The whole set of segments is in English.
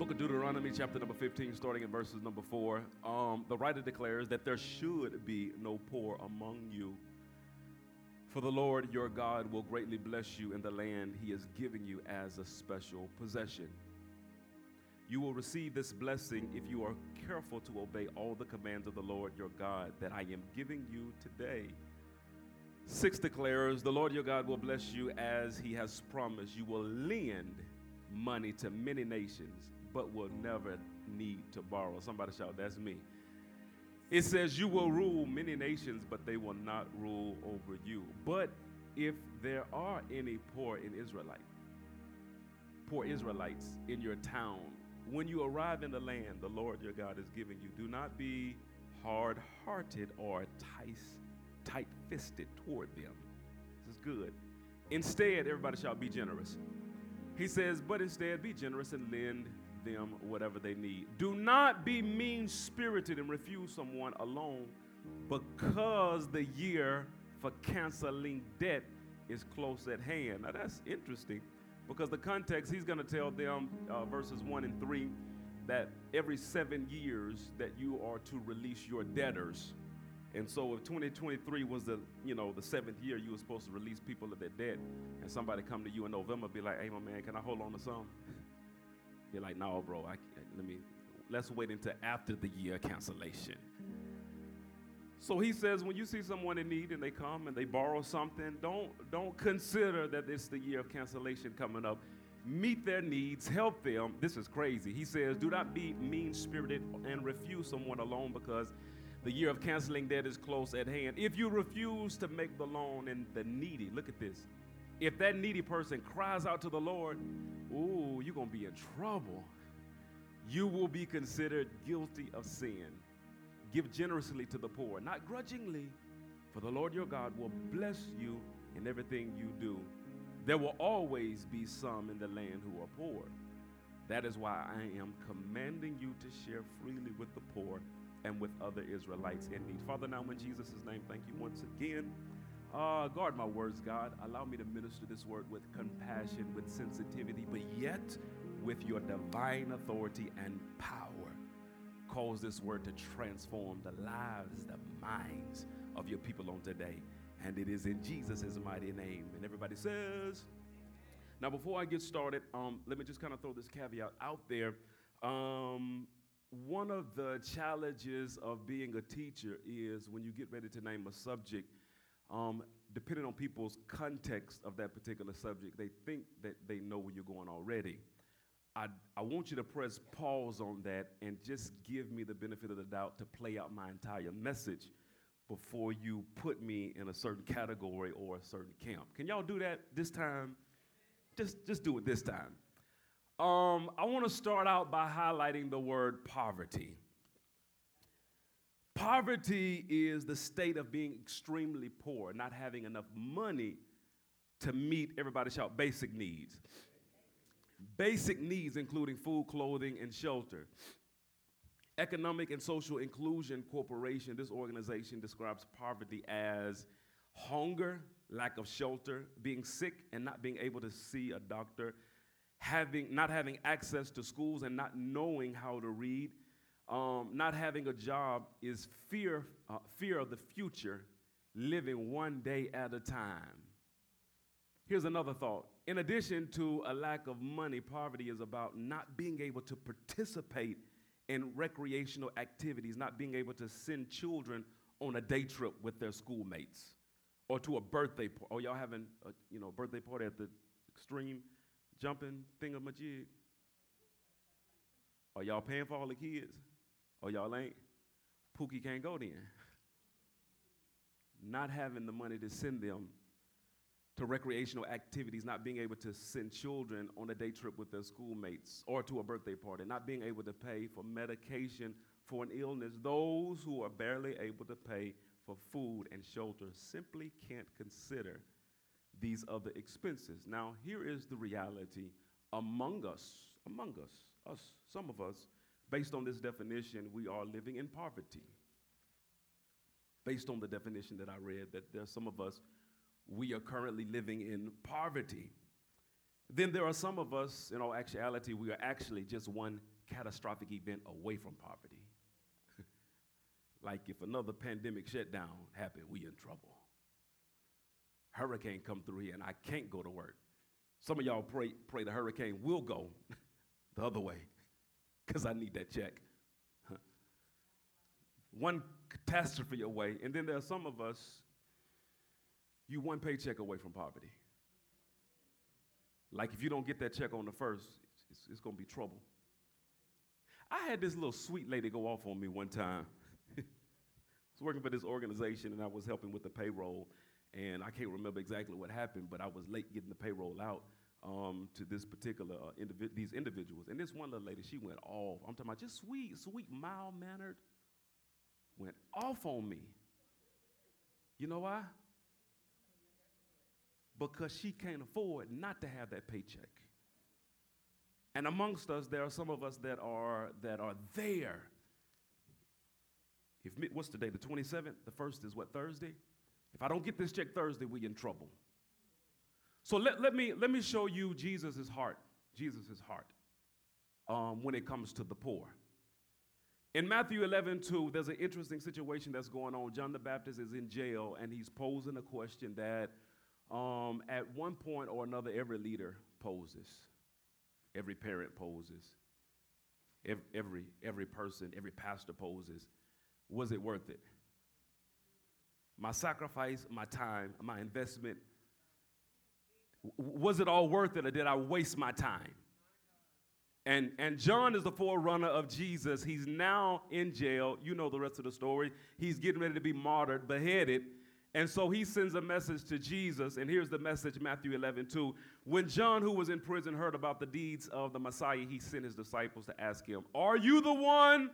Book of Deuteronomy, chapter number 15, starting in verses number 4. Um, the writer declares that there should be no poor among you. For the Lord your God will greatly bless you in the land he is giving you as a special possession. You will receive this blessing if you are careful to obey all the commands of the Lord your God that I am giving you today. Six declares, The Lord your God will bless you as he has promised. You will lend money to many nations, but will never need to borrow. Somebody shout, That's me. It says, You will rule many nations, but they will not rule over you. But if there are any poor in Israelite, poor Israelites in your town, when you arrive in the land the Lord your God is giving you, do not be hard hearted or tight fisted toward them. This is good. Instead, everybody shall be generous. He says, but instead be generous and lend them whatever they need. Do not be mean spirited and refuse someone alone because the year for canceling debt is close at hand. Now that's interesting because the context, he's going to tell them, uh, verses 1 and 3, that every seven years that you are to release your debtors. And so if 2023 was the, you know, the seventh year you were supposed to release people of their debt, and somebody come to you in November be like, hey, my man, can I hold on to some? You're like, no, bro, I, let me, let's wait until after the year of cancellation. So he says, when you see someone in need and they come and they borrow something, don't, don't consider that it's the year of cancellation coming up. Meet their needs, help them. This is crazy. He says, do not be mean spirited and refuse someone a loan because the year of canceling debt is close at hand. If you refuse to make the loan and the needy, look at this. If that needy person cries out to the Lord, ooh, you're going to be in trouble. You will be considered guilty of sin. Give generously to the poor, not grudgingly, for the Lord your God will bless you in everything you do. There will always be some in the land who are poor. That is why I am commanding you to share freely with the poor and with other Israelites in need. Father, now in Jesus' name, thank you once again. Uh, guard my words, God. Allow me to minister this word with compassion, with sensitivity, but yet with your divine authority and power. Cause this word to transform the lives, the minds of your people on today. And it is in Jesus' mighty name. And everybody says, now before I get started, um, let me just kind of throw this caveat out there. Um, one of the challenges of being a teacher is when you get ready to name a subject, um, depending on people's context of that particular subject, they think that they know where you're going already. I, I want you to press pause on that and just give me the benefit of the doubt to play out my entire message before you put me in a certain category or a certain camp. Can y'all do that this time? Just, just do it this time. Um, I want to start out by highlighting the word poverty. Poverty is the state of being extremely poor, not having enough money to meet everybody shout basic needs. Basic needs including food, clothing, and shelter. Economic and Social Inclusion Corporation, this organization describes poverty as hunger, lack of shelter, being sick and not being able to see a doctor, having, not having access to schools and not knowing how to read, um, not having a job is fear, uh, fear of the future, living one day at a time. Here's another thought. In addition to a lack of money, poverty is about not being able to participate in recreational activities, not being able to send children on a day trip with their schoolmates or to a birthday party. Oh, y'all having a you know, birthday party at the extreme jumping thingamajig? Are y'all paying for all the kids? Or y'all ain't? Pookie can't go then. Not having the money to send them to recreational activities, not being able to send children on a day trip with their schoolmates or to a birthday party, not being able to pay for medication for an illness. Those who are barely able to pay for food and shelter simply can't consider these other expenses. Now, here is the reality among us, among us, us, some of us, based on this definition, we are living in poverty. Based on the definition that I read, that there are some of us, we are currently living in poverty. Then there are some of us, in all actuality, we are actually just one catastrophic event away from poverty. like if another pandemic shutdown happened, we in trouble. Hurricane come through here and I can't go to work. Some of y'all pray, pray the hurricane will go the other way because I need that check. one catastrophe away. And then there are some of us, you one paycheck away from poverty. Like if you don't get that check on the first, it's, it's going to be trouble. I had this little sweet lady go off on me one time. I was working for this organization and I was helping with the payroll. And I can't remember exactly what happened, but I was late getting the payroll out um, to this particular uh, these individuals. And this one little lady, she went off. I'm talking about just sweet, sweet, mild mannered, went off on me. You know why? Because she can't afford not to have that paycheck. And amongst us, there are some of us that are that are there. If what's today? The 27th. The first is what Thursday. If I don't get this check Thursday, we in trouble. So let, let me let me show you Jesus' heart. Jesus' heart um, when it comes to the poor. In Matthew 11, 2, there's an interesting situation that's going on. John the Baptist is in jail and he's posing a question that um, at one point or another every leader poses, every parent poses, every, every, every person, every pastor poses. Was it worth it? My sacrifice, my time, my investment, was it all worth it or did I waste my time? And, and John is the forerunner of Jesus. He's now in jail. You know the rest of the story. He's getting ready to be martyred, beheaded. And so he sends a message to Jesus. And here's the message Matthew 11, 2. When John, who was in prison, heard about the deeds of the Messiah, he sent his disciples to ask him, Are you the one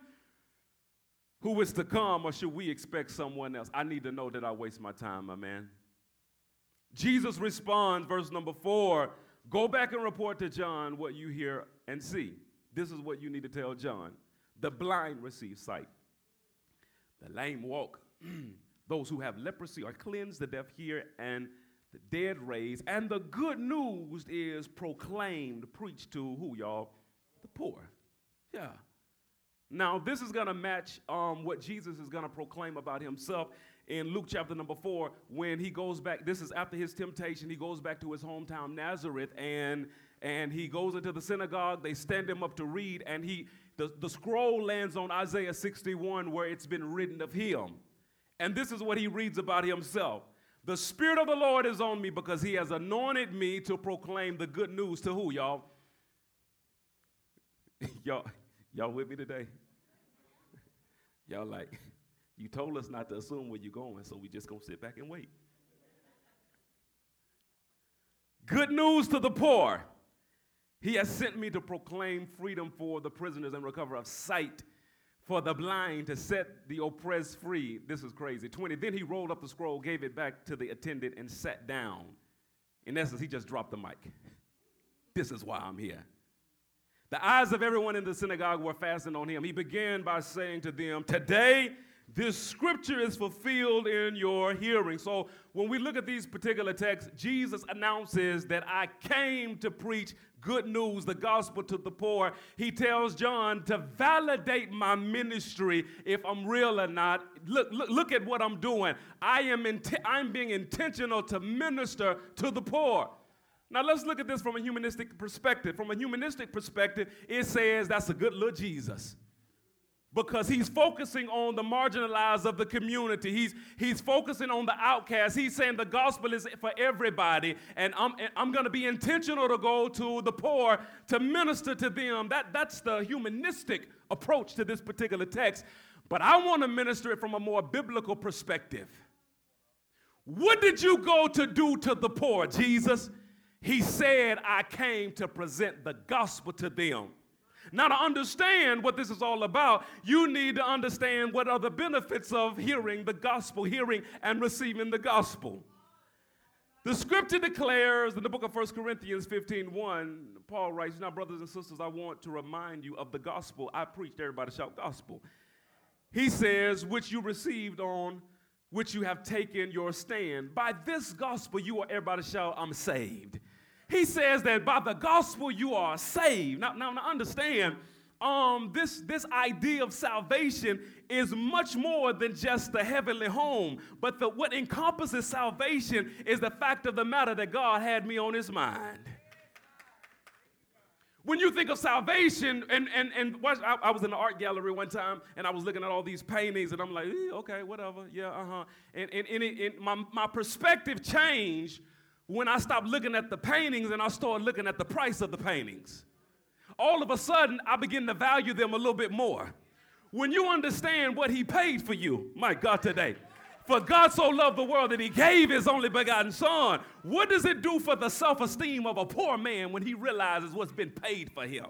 who is to come, or should we expect someone else? I need to know that I waste my time, my man. Jesus responds, verse number 4 Go back and report to John what you hear and see. This is what you need to tell John. The blind receive sight, the lame walk, those who have leprosy are cleansed, the deaf hear, and the dead raised. And the good news is proclaimed, preached to who, y'all? The poor. Yeah. Now, this is going to match um, what Jesus is going to proclaim about himself in Luke chapter number four, when he goes back, this is after his temptation, he goes back to his hometown Nazareth and and he goes into the synagogue, they stand him up to read, and he the, the scroll lands on Isaiah 61 where it's been written of him. And this is what he reads about himself. The Spirit of the Lord is on me because he has anointed me to proclaim the good news to who, y'all? y'all, y'all with me today? y'all like, you told us not to assume where you're going, so we're just gonna sit back and wait. Good news to the poor. He has sent me to proclaim freedom for the prisoners and recover of sight for the blind to set the oppressed free. This is crazy. 20. Then he rolled up the scroll, gave it back to the attendant, and sat down. In essence, he just dropped the mic. This is why I'm here. The eyes of everyone in the synagogue were fastened on him. He began by saying to them, Today this scripture is fulfilled in your hearing. So when we look at these particular texts, Jesus announces that I came to preach good news, the gospel to the poor. He tells John to validate my ministry if I'm real or not. Look, look, look at what I'm doing. I am I'm being intentional to minister to the poor. Now let's look at this from a humanistic perspective. From a humanistic perspective, it says that's a good little Jesus because he's focusing on the marginalized of the community. He's, he's focusing on the outcast. He's saying the gospel is for everybody, and I'm, I'm going to be intentional to go to the poor to minister to them. That, that's the humanistic approach to this particular text. But I want to minister it from a more biblical perspective. What did you go to do to the poor, Jesus? He said, I came to present the gospel to them. Now, to understand what this is all about, you need to understand what are the benefits of hearing the gospel, hearing and receiving the gospel. The scripture declares in the book of 1 Corinthians 15 1, Paul writes, Now, brothers and sisters, I want to remind you of the gospel I preached. Everybody shout gospel. He says, which you received on which you have taken your stand. By this gospel, you are everybody shout, I'm saved. He says that by the gospel you are saved. Now, now, now understand, um, this, this idea of salvation is much more than just the heavenly home. But the, what encompasses salvation is the fact of the matter that God had me on his mind. When you think of salvation, and, and, and watch, I, I, was in the art gallery one time and I was looking at all these paintings and I'm like, eh, okay, whatever, yeah, uh huh. And, and, and, it, and my, my perspective changed when I stopped looking at the paintings and I started looking at the price of the paintings. All of a sudden, I begin to value them a little bit more. When you understand what He paid for you, my God, today. For God so loved the world that he gave his only begotten son. What does it do for the self esteem of a poor man when he realizes what's been paid for him?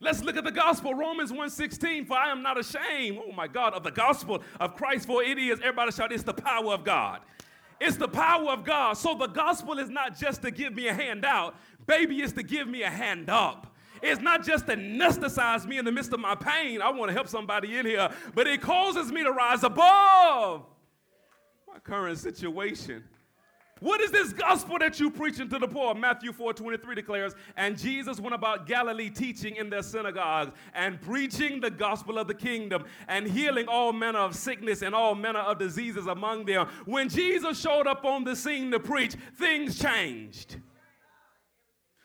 Let's look at the gospel, Romans 1:16, for I am not ashamed, oh my God, of the gospel of Christ, for it is, everybody shout, it's the power of God. It's the power of God. So the gospel is not just to give me a handout, baby, it's to give me a hand up. It's not just to anesthetize me in the midst of my pain. I want to help somebody in here, but it causes me to rise above my current situation. What is this gospel that you preaching to the poor? Matthew 4 23 declares, And Jesus went about Galilee teaching in their synagogues and preaching the gospel of the kingdom and healing all manner of sickness and all manner of diseases among them. When Jesus showed up on the scene to preach, things changed.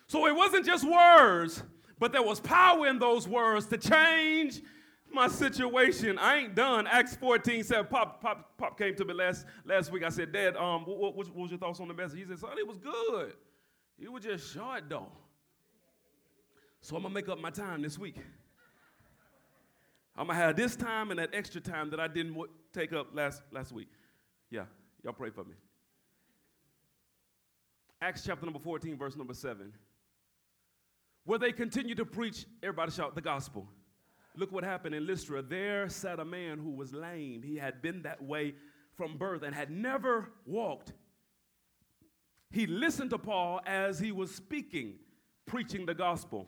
So it wasn't just words, but there was power in those words to change my situation. I ain't done. Acts 14, said, Pop, Pop, Pop came to me last, last week. I said, Dad, um, what, what, what was your thoughts on the message? He said, son, it was good. You were just short, though. So I'm going to make up my time this week. I'm going to have this time and that extra time that I didn't w- take up last, last week. Yeah, y'all pray for me. Acts chapter number 14, verse number 7 where they continue to preach, everybody shout, the gospel. Look what happened in Lystra. There sat a man who was lame. He had been that way from birth and had never walked. He listened to Paul as he was speaking, preaching the gospel.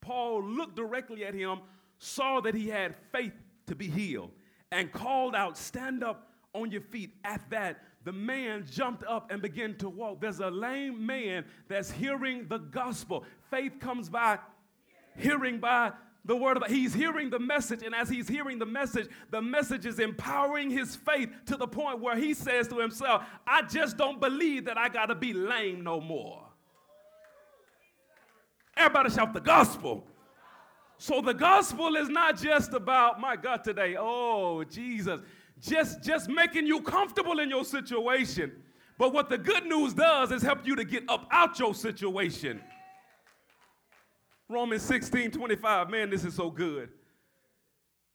Paul looked directly at him, saw that he had faith to be healed, and called out, Stand up on your feet. At that, the man jumped up and began to walk. There's a lame man that's hearing the gospel. Faith comes by hearing by the word of He's hearing the message, and as he's hearing the message, the message is empowering his faith to the point where he says to himself, I just don't believe that I got to be lame no more. Everybody shout the gospel. So the gospel is not just about, my God, today, oh, Jesus just, just making you comfortable in your situation. But what the good news does is help you to get up out your situation. Romans 16 25. Man, this is so good.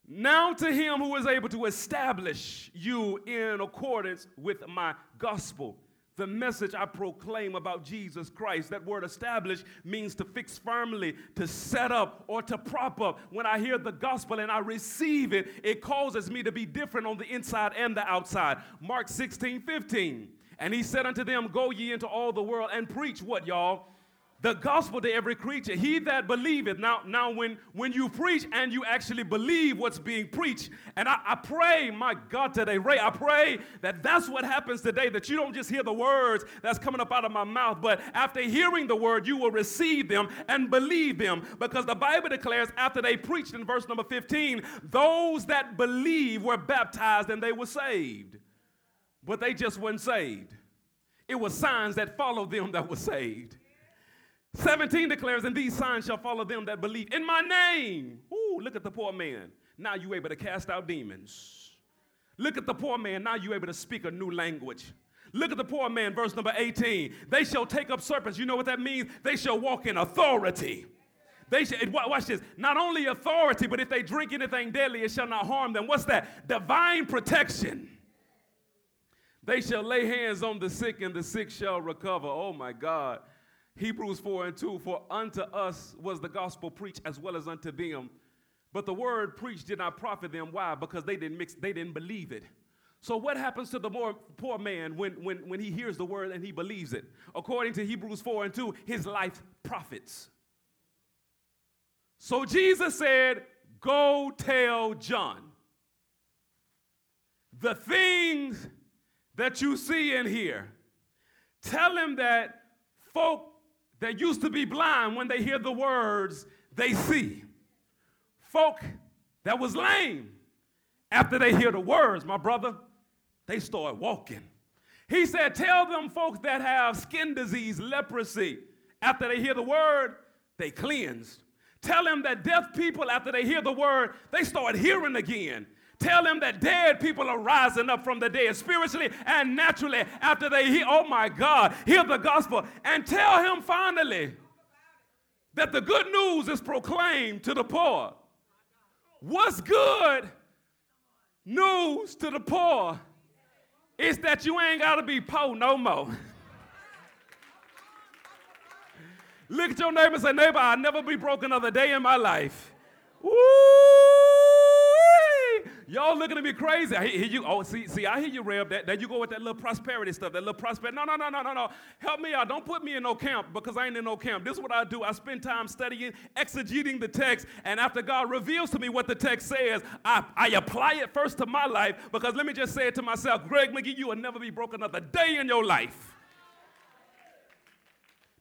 Now to him who is able to establish you in accordance with my gospel the message I proclaim about Jesus Christ. That word establish means to fix firmly, to set up, or to prop up. When I hear the gospel and I receive it, it causes me to be different on the inside and the outside. Mark 16, 15. And he said unto them, Go ye into all the world and preach what, y'all? The gospel to every creature. He that believeth. Now, now when, when you preach and you actually believe what's being preached, and I, I pray, my God, today, Ray, I pray that that's what happens today, that you don't just hear the words that's coming up out of my mouth, but after hearing the word, you will receive them and believe them. Because the Bible declares after they preached in verse number 15, those that believe were baptized and they were saved. But they just weren't saved. It was signs that followed them that were saved. 17 declares, and these signs shall follow them that believe in my name. Ooh, look at the poor man. Now you able to cast out demons. Look at the poor man. Now you able to speak a new language. Look at the poor man, verse number 18. They shall take up serpents. You know what that means? They shall walk in authority. They should, watch this, not only authority, but if they drink anything deadly, it shall not harm them. What's that? Divine protection. They shall lay hands on the sick, and the sick shall recover. Oh my God. Hebrews 4 and 2 For unto us was the gospel preached as well as unto them. But the word preached did not profit them. Why? Because they didn't mix, they didn't believe it. So, what happens to the more poor man when, when, when he hears the word and he believes it? According to Hebrews 4 and 2, his life profits. So, Jesus said, Go tell John the things that you see and hear Tell him that folk that used to be blind, when they hear the words, they see. Folk that was lame, after they hear the words, my brother, they start walking. He said, Tell them folks that have skin disease, leprosy, after they hear the word, they cleansed. Tell them that deaf people, after they hear the word, they start hearing again. Tell them that dead people are rising up from the dead spiritually and naturally after they hear, oh my God, hear the gospel. And tell him finally that the good news is proclaimed to the poor. What's good news to the poor is that you ain't got to be poor no more. Look at your neighbor and say, neighbor, I'll never be broke another day in my life. Woo! Y'all looking at me crazy. I hear you. Oh, see, see, I hear you, Reb. That, that you go with that little prosperity stuff, that little prosperity. No, no, no, no, no, no. Help me out. Don't put me in no camp because I ain't in no camp. This is what I do. I spend time studying, exegeting the text, and after God reveals to me what the text says, I, I apply it first to my life because let me just say it to myself, Greg McGee, you will never be broke another day in your life.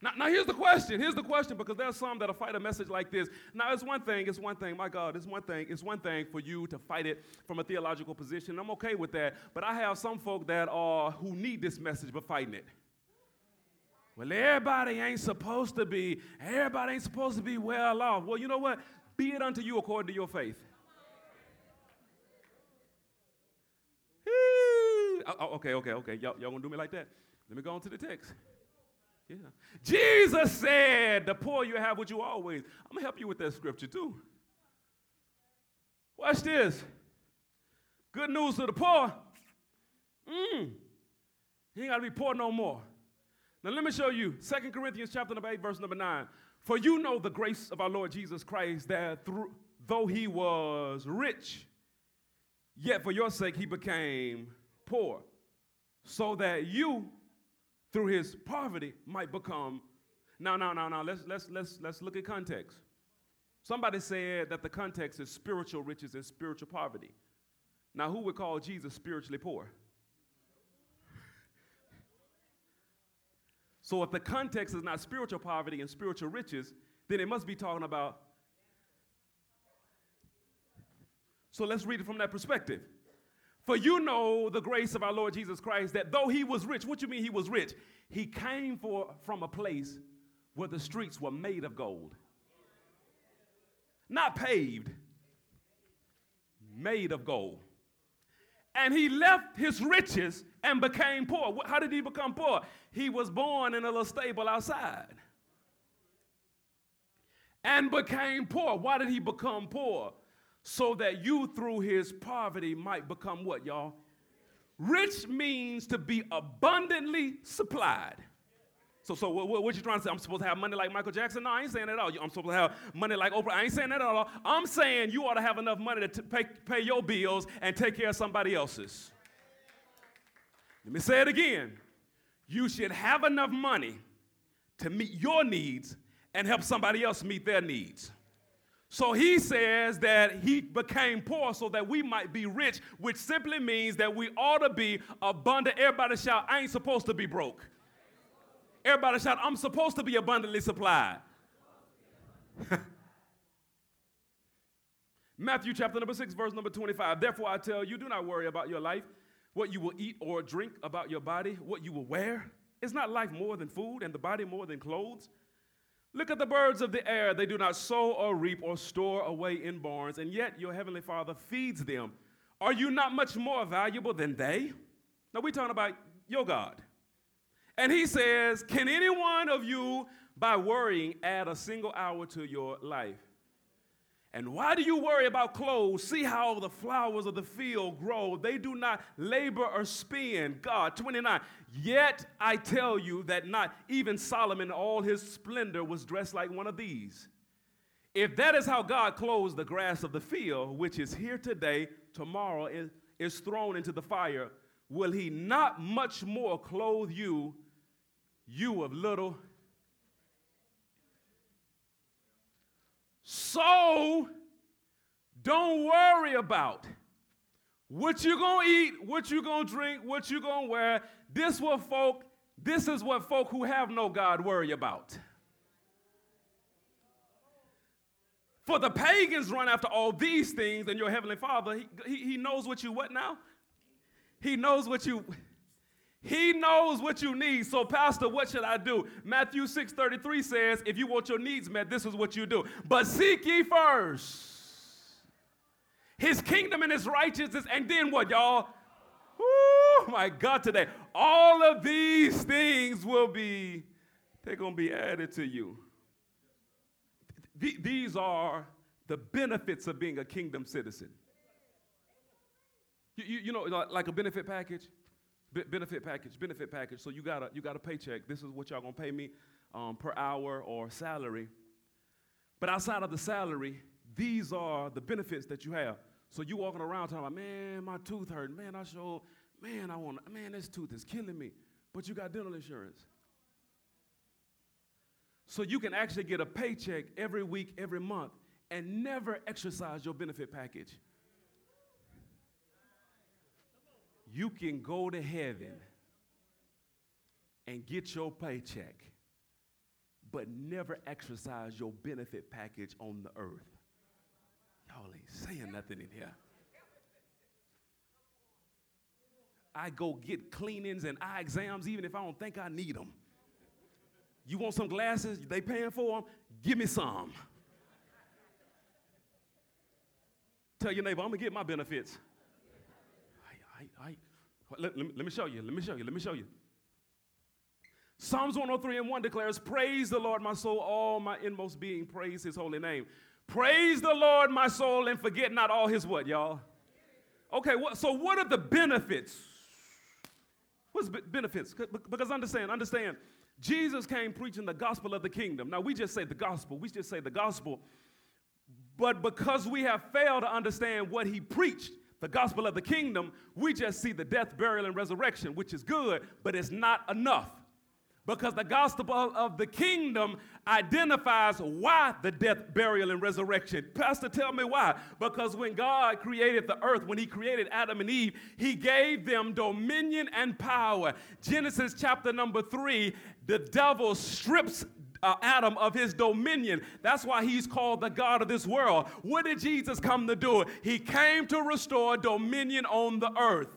Now, now here's the question. Here's the question because there's some that'll fight a message like this. Now, it's one thing, it's one thing, my God, it's one thing, it's one thing for you to fight it from a theological position. I'm okay with that. But I have some folk that are who need this message but fighting it. Well, everybody ain't supposed to be, everybody ain't supposed to be well off. Well, you know what? Be it unto you according to your faith. Oh, oh, okay, okay, okay. Y'all, y'all gonna do me like that? Let me go on to the text. Yeah. Jesus said, The poor you have what you always. I'm going to help you with that scripture too. Watch this. Good news to the poor. Mm. He ain't got to be poor no more. Now let me show you 2 Corinthians chapter number 8, verse number 9. For you know the grace of our Lord Jesus Christ, that through, though he was rich, yet for your sake he became poor, so that you through his poverty might become. Now, now, now, now, let's, let's, let's, let's look at context. Somebody said that the context is spiritual riches and spiritual poverty. Now, who would call Jesus spiritually poor? So, if the context is not spiritual poverty and spiritual riches, then it must be talking about. So, let's read it from that perspective. For you know the grace of our Lord Jesus Christ, that though he was rich, what do you mean he was rich? He came for, from a place where the streets were made of gold. Not paved, made of gold. And he left his riches and became poor. How did he become poor? He was born in a little stable outside and became poor. Why did he become poor? So that you through his poverty might become what, y'all? Rich means to be abundantly supplied. So, so what, what, you trying to say? I'm supposed to have money like Michael Jackson? No, I ain't saying that at all. I'm supposed to have money like Oprah? I ain't saying that at all. I'm saying you ought to have enough money to t- pay, pay your bills and take care of somebody else's. Let me say it again. You should have enough money to meet your needs and help somebody else meet their needs. So he says that he became poor so that we might be rich, which simply means that we ought to be abundant. Everybody shout, I ain't supposed to be broke. Everybody shout, I'm supposed to be abundantly supplied. Matthew chapter number 6, verse number 25. Therefore I tell you, do not worry about your life, what you will eat or drink, about your body, what you will wear. Is not life more than food, and the body more than clothes? Look at the birds of the air. They do not sow or reap or store away in barns, and yet your heavenly Father feeds them. Are you not much more valuable than they? Now, we're talking about your God. And he says, Can any one of you, by worrying, add a single hour to your life? And why do you worry about clothes? See how the flowers of the field grow. They do not labor or spin. God, 29. Yet I tell you that not even Solomon all his splendor was dressed like one of these. If that is how God clothes the grass of the field, which is here today, tomorrow is, is thrown into the fire, will he not much more clothe you, you of little So don't worry about what you gonna eat, what you gonna drink, what you gonna wear. This what folk This is what folk who have no God worry about. For the pagans run after all these things, and your heavenly Father, he, he, he knows what you what now? He knows what you he knows what you need. So, Pastor, what should I do? Matthew 6 33 says, if you want your needs met, this is what you do. But seek ye first his kingdom and his righteousness, and then what, y'all? Oh my God, today. All of these things will be, they're going to be added to you. Th- these are the benefits of being a kingdom citizen. You, you, you know, like a benefit package? benefit package, benefit package. So you got a you got a paycheck. This is what y'all gonna pay me um, per hour or salary. But outside of the salary, these are the benefits that you have. So you walking around talking about, man, my tooth hurt. Man, I show, man, I want, man, this tooth is killing me. But you got dental insurance. So you can actually get a paycheck every week, every month, and never exercise your benefit package. you can go to heaven and get your paycheck, but never exercise your benefit package on the earth. Y'all ain't saying nothing in here. I go get cleanings and eye exams even if I don't think I need them. You want some glasses? They paying for them? Give me some. Tell your neighbor, I'm gonna get my benefits. I, I, let, let, me, let me show you. Let me show you. Let me show you. Psalms 103 and 1 declares, Praise the Lord, my soul, all my inmost being, praise his holy name. Praise the Lord, my soul, and forget not all his what, y'all? Okay, what, so what are the benefits? What's benefits? Because understand, understand, Jesus came preaching the gospel of the kingdom. Now we just say the gospel, we just say the gospel. But because we have failed to understand what he preached, the gospel of the kingdom, we just see the death, burial, and resurrection, which is good, but it's not enough. Because the gospel of the kingdom identifies why the death, burial, and resurrection. Pastor, tell me why. Because when God created the earth, when He created Adam and Eve, He gave them dominion and power. Genesis chapter number three, the devil strips uh, Adam of his dominion. That's why he's called the God of this world. What did Jesus come to do? He came to restore dominion on the earth.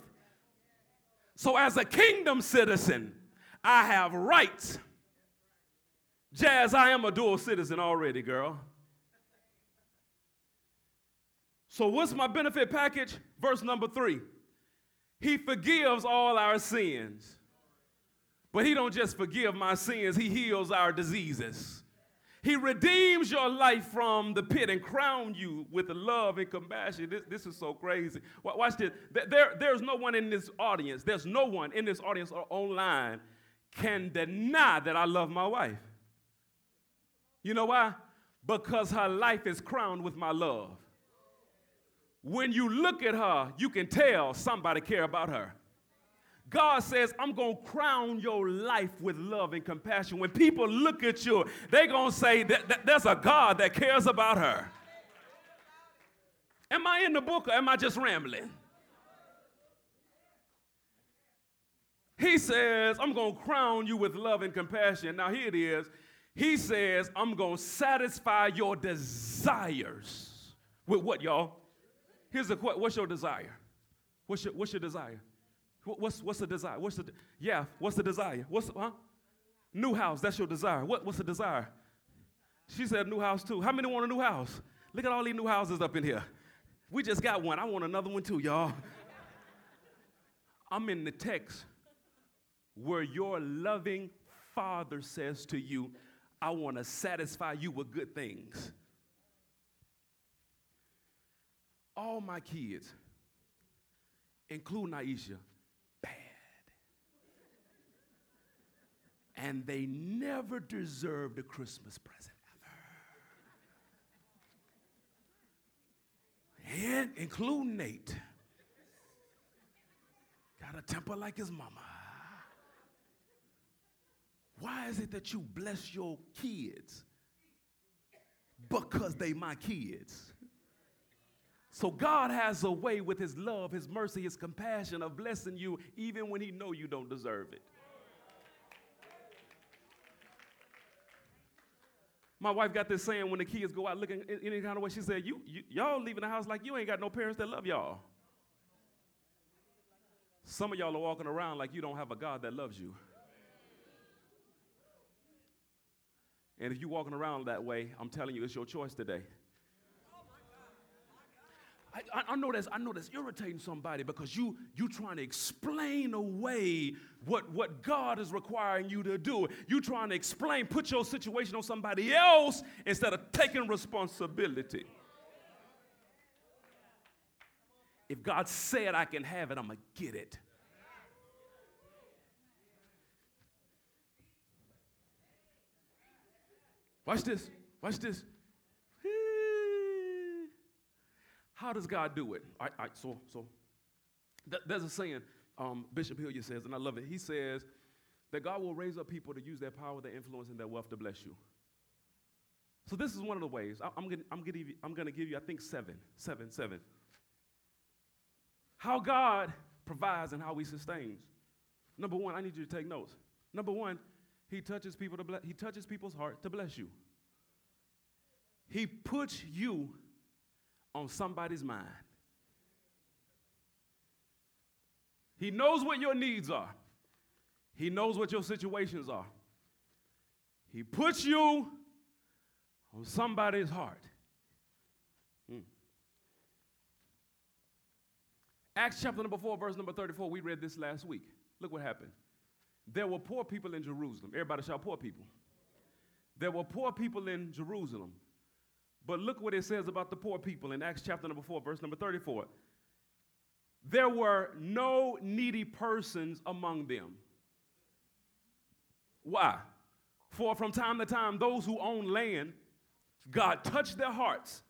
So, as a kingdom citizen, I have rights. Jazz, I am a dual citizen already, girl. So, what's my benefit package? Verse number three He forgives all our sins. But he don't just forgive my sins, he heals our diseases. He redeems your life from the pit and crown you with love and compassion. This, this is so crazy. Watch this. There, there's no one in this audience, there's no one in this audience or online can deny that I love my wife. You know why? Because her life is crowned with my love. When you look at her, you can tell somebody care about her. God says, I'm going to crown your life with love and compassion. When people look at you, they're going to say that, that there's a God that cares about her. Am I in the book or am I just rambling? He says, I'm going to crown you with love and compassion. Now, here it is. He says, I'm going to satisfy your desires. With what, y'all? Here's the question What's your desire? What's your, what's your desire? What's, what's the desire? What's the, yeah, what's the desire? What's, huh? New house, that's your desire. What, what's the desire? She said new house too. How many want a new house? Look at all these new houses up in here. We just got one. I want another one too, y'all. I'm in the text where your loving father says to you, I want to satisfy you with good things. All my kids, including Aisha, bad. and they never deserved a Christmas present ever. And including Nate. Got a temper like his mama. Why is it that you bless your kids? Because they my kids. So God has a way with his love, his mercy, his compassion of blessing you even when he know you don't deserve it. My wife got this saying when the kids go out looking any kind of way. She said, you, you y'all leaving the house like you ain't got no parents that love y'all. Some of y'all are walking around like you don't have a God that loves you. And if you're walking around that way, I'm telling you, it's your choice today. I, I, know that's I know that's irritating somebody because you you trying to explain away what, what God is requiring you to do. You trying to explain, put your situation on somebody else instead of taking responsibility. If God said I can have it, I'm gonna get it. Watch this. Watch this. How does God do it? All right, all right so, so th- there's a saying um, Bishop Hilliard says, and I love it. He says that God will raise up people to use their power, their influence, and their wealth to bless you. So this is one of the ways. I, am gonna, I'm, gonna I'm gonna give you, I think, seven, seven, seven. How God provides and how He sustains. Number one, I need you to take notes. Number one, He touches people to bless. He touches people's heart to bless you. He puts you on somebody's mind. He knows what your needs are. He knows what your situations are. He puts you on somebody's heart. Hmm. Acts chapter number 4, verse number 34, we read this last week. Look what happened. There were poor people in Jerusalem. Everybody shout, poor people. There were poor people in Jerusalem but look what it says about the poor people in Acts chapter number 4, verse number 34. There were no needy persons among them. Why? For from time to time, those who own land, God touched their hearts.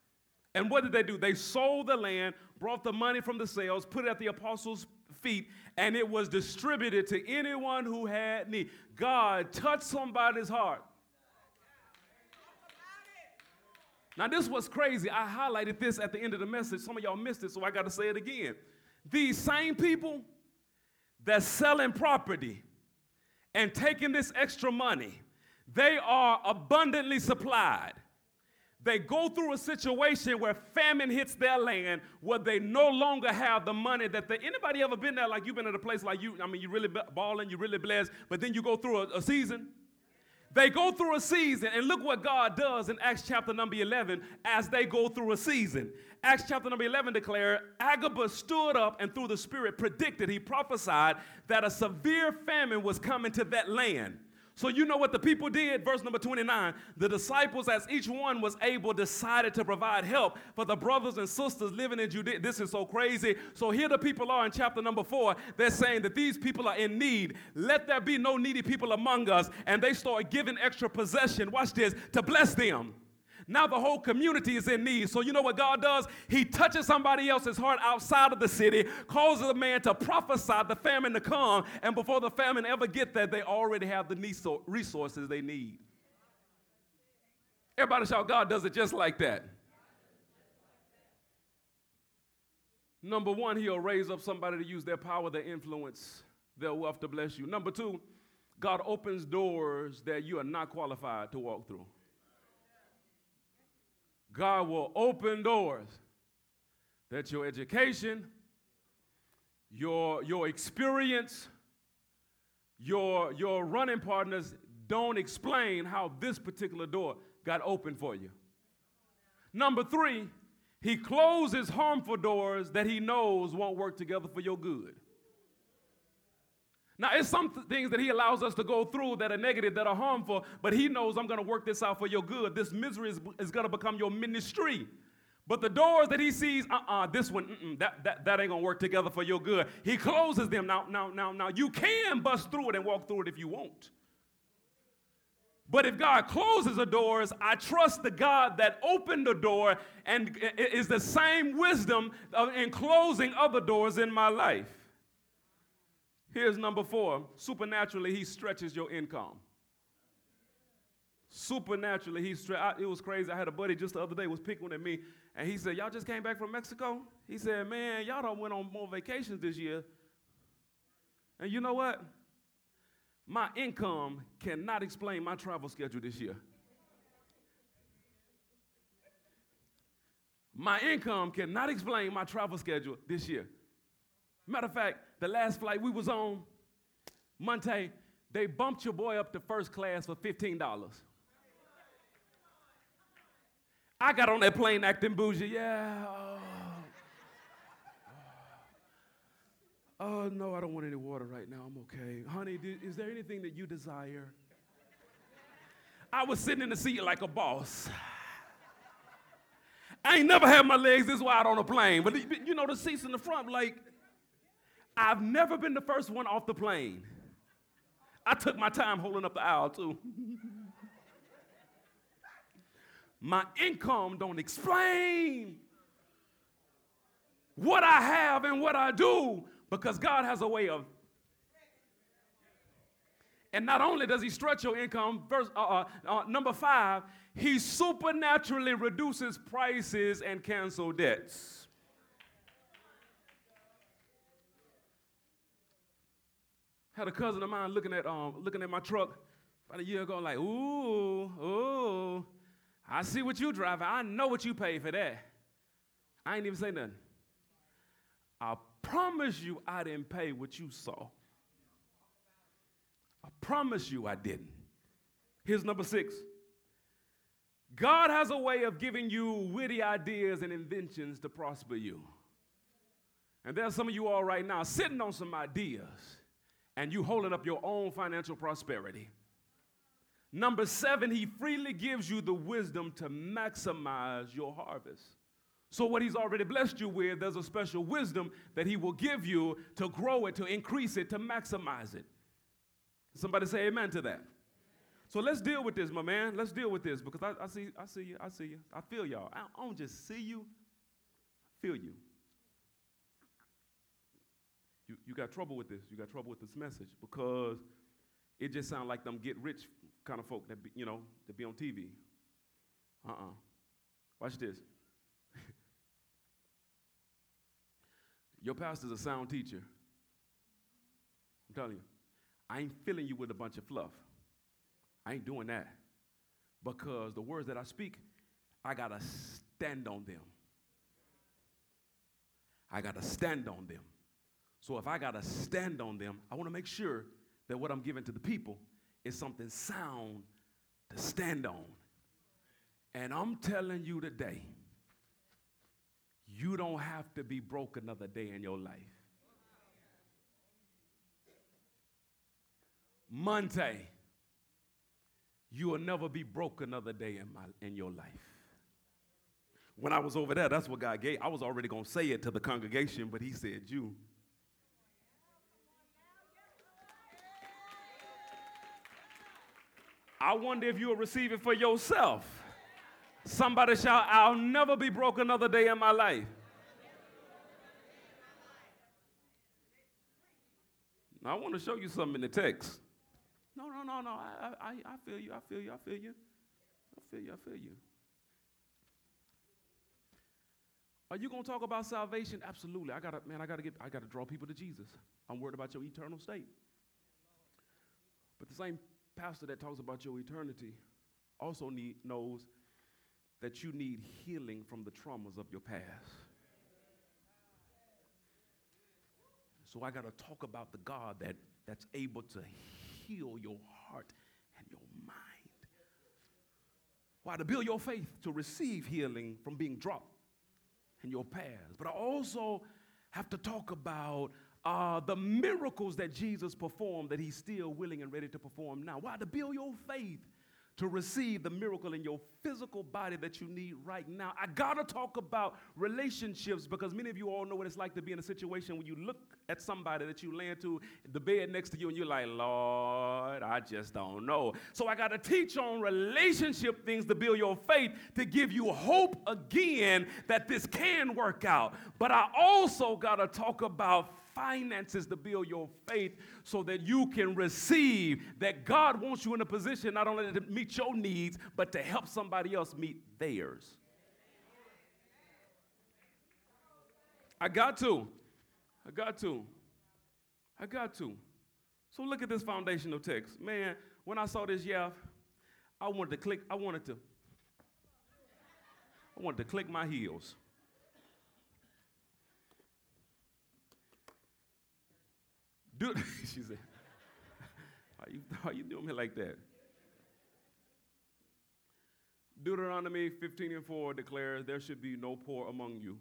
And what did they do? They sold the land, brought the money from the sales, put it at the apostles' feet, and it was distributed to anyone who had need. God touched somebody's heart. Now, this was crazy. I highlighted this at the end of the message. Some of y'all missed it, so I got to say it again. These same people that's selling property and taking this extra money, they are abundantly supplied. They go through a situation where famine hits their land, where they no longer have the money that they. Anybody ever been there? Like you've been at a place like you. I mean, you really balling, you really blessed, but then you go through a, a season they go through a season, and look what God does in Acts chapter number 11 as they go through a season. Acts chapter number 11 declare Agabus stood up and through the Spirit predicted, he prophesied that a severe famine was coming to that land. So you know what the people did? Verse number 29. The disciples, as each one was able, decided to provide help for the brothers and sisters living in Judea. This is so crazy. So here the people are in chapter number four. They're saying that these people are in need. Let there be no needy people among us. And they start giving extra possession, watch this, to bless them. Now the whole community is in need. So you know what God does? He touches somebody else's heart outside of the city, causes a man to prophesy the famine to come, and before the famine ever get there, they already have the resources they need. Everybody shout, God does it just like that. Number one, he'll raise up somebody to use their power, their influence, their wealth to bless you. Number two, God opens doors that you are not qualified to walk through. God will open doors that your education, your, your experience, your, your running partners don't explain how this particular door got open for you. Number three, he closes harmful doors that he knows won't work together for your good. Now, it's some th- things that He allows us to go through that are negative, that are harmful, but He knows I'm going to work this out for your good. This misery is, is going to become your ministry. But the doors that He sees, uh uh-uh, uh this one, that, that, that ain't going to work together for your good. He closes them. Now, now, now, now, you can bust through it and walk through it if you want. But if God closes the doors, I trust the God that opened the door and is the same wisdom in closing other doors in my life. Here's number four supernaturally, he stretches your income. Supernaturally, he stretch. It was crazy. I had a buddy just the other day was picking at me, and he said, "Y'all just came back from Mexico." He said, "Man, y'all don't went on more vacations this year." And you know what? My income cannot explain my travel schedule this year. My income cannot explain my travel schedule this year. Matter of fact, the last flight we was on, Monte, they bumped your boy up to first class for $15. I got on that plane acting bougie. Yeah. Oh. oh, no, I don't want any water right now. I'm okay. Honey, is there anything that you desire? I was sitting in the seat like a boss. I ain't never had my legs this wide on a plane, but you know the seats in the front, like, I've never been the first one off the plane. I took my time holding up the aisle too. my income don't explain what I have and what I do because God has a way of. And not only does He stretch your income, verse uh, uh, uh, number five, He supernaturally reduces prices and cancel debts. Had a cousin of mine looking at um, looking at my truck about a year ago, like, ooh, ooh, I see what you driving. I know what you pay for that. I ain't even say nothing. I promise you I didn't pay what you saw. I promise you I didn't. Here's number six. God has a way of giving you witty ideas and inventions to prosper you. And there's some of you all right now sitting on some ideas and you holding up your own financial prosperity. Number seven, he freely gives you the wisdom to maximize your harvest. So, what he's already blessed you with, there's a special wisdom that he will give you to grow it, to increase it, to maximize it. Somebody say amen to that. So let's deal with this, my man. Let's deal with this because I, I see, I see you, I see you, I feel y'all. I, don't just see you, I feel you. You, you got trouble with this. You got trouble with this message because it just sounds like them get rich kind of folk that be, you know that be on TV. Uh-uh. Watch this. Your pastor's a sound teacher. I'm telling you, I ain't filling you with a bunch of fluff. I ain't doing that because the words that I speak, I gotta stand on them. I gotta stand on them. So if I got to stand on them, I want to make sure that what I'm giving to the people is something sound to stand on. And I'm telling you today, you don't have to be broke another day in your life. Monte, you will never be broke another day in, my, in your life. When I was over there, that's what God gave. I was already going to say it to the congregation, but He said, You. I wonder if you'll receive it for yourself. Somebody shout, I'll never be broke another day in my life. Now, I want to show you something in the text. No, no, no, no. I, I, I feel you. I feel you. I feel you. I feel you. I feel you. Are you gonna talk about salvation? Absolutely. I gotta, man. I gotta get. I gotta draw people to Jesus. I'm worried about your eternal state. But the same pastor that talks about your eternity also need, knows that you need healing from the traumas of your past. So I got to talk about the God that, that's able to heal your heart and your mind. Why? To build your faith to receive healing from being dropped in your past. But I also have to talk about uh, the miracles that Jesus performed that he's still willing and ready to perform now. Why? To build your faith to receive the miracle in your physical body that you need right now. I gotta talk about relationships because many of you all know what it's like to be in a situation when you look at somebody that you land to the bed next to you and you're like, Lord, I just don't know. So I gotta teach on relationship things to build your faith to give you hope again that this can work out. But I also gotta talk about finances to build your faith so that you can receive that God wants you in a position not only to meet your needs, but to help somebody else meet theirs. I got to. I got to. I got to. So look at this foundational text. Man, when I saw this, yeah, I wanted to click, I wanted to, I wanted to click my heels. She said, why you, why you doing me like that? Deuteronomy 15 and 4 declares, There should be no poor among you.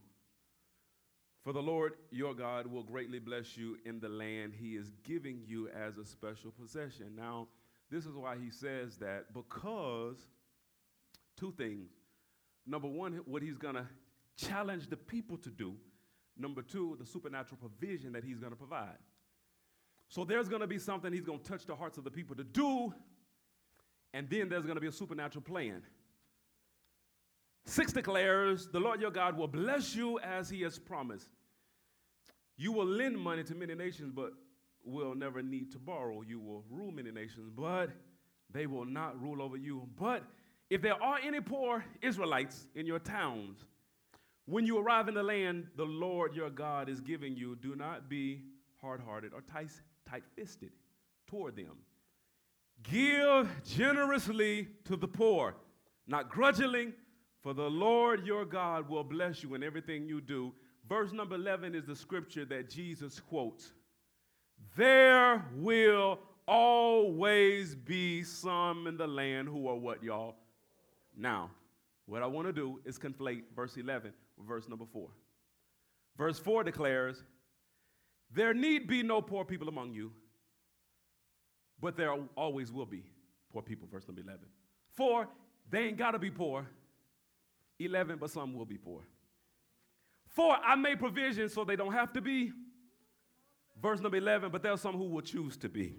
For the Lord your God will greatly bless you in the land he is giving you as a special possession. Now, this is why he says that because two things. Number one, what he's going to challenge the people to do. Number two, the supernatural provision that he's going to provide. So there's going to be something he's going to touch the hearts of the people to do, and then there's going to be a supernatural plan. Six declares, The Lord your God will bless you as he has promised. You will lend money to many nations, but will never need to borrow. You will rule many nations, but they will not rule over you. But if there are any poor Israelites in your towns, when you arrive in the land the Lord your God is giving you, do not be hard hearted or tight fisted toward them. Give generously to the poor, not grudgingly, for the Lord your God will bless you in everything you do. Verse number 11 is the scripture that Jesus quotes. There will always be some in the land who are what, y'all? Now, what I want to do is conflate verse 11 with verse number 4. Verse 4 declares, There need be no poor people among you, but there always will be poor people, verse number 11. For they ain't got to be poor 11, but some will be poor. For I made provision so they don't have to be. Verse number 11, but there are some who will choose to be.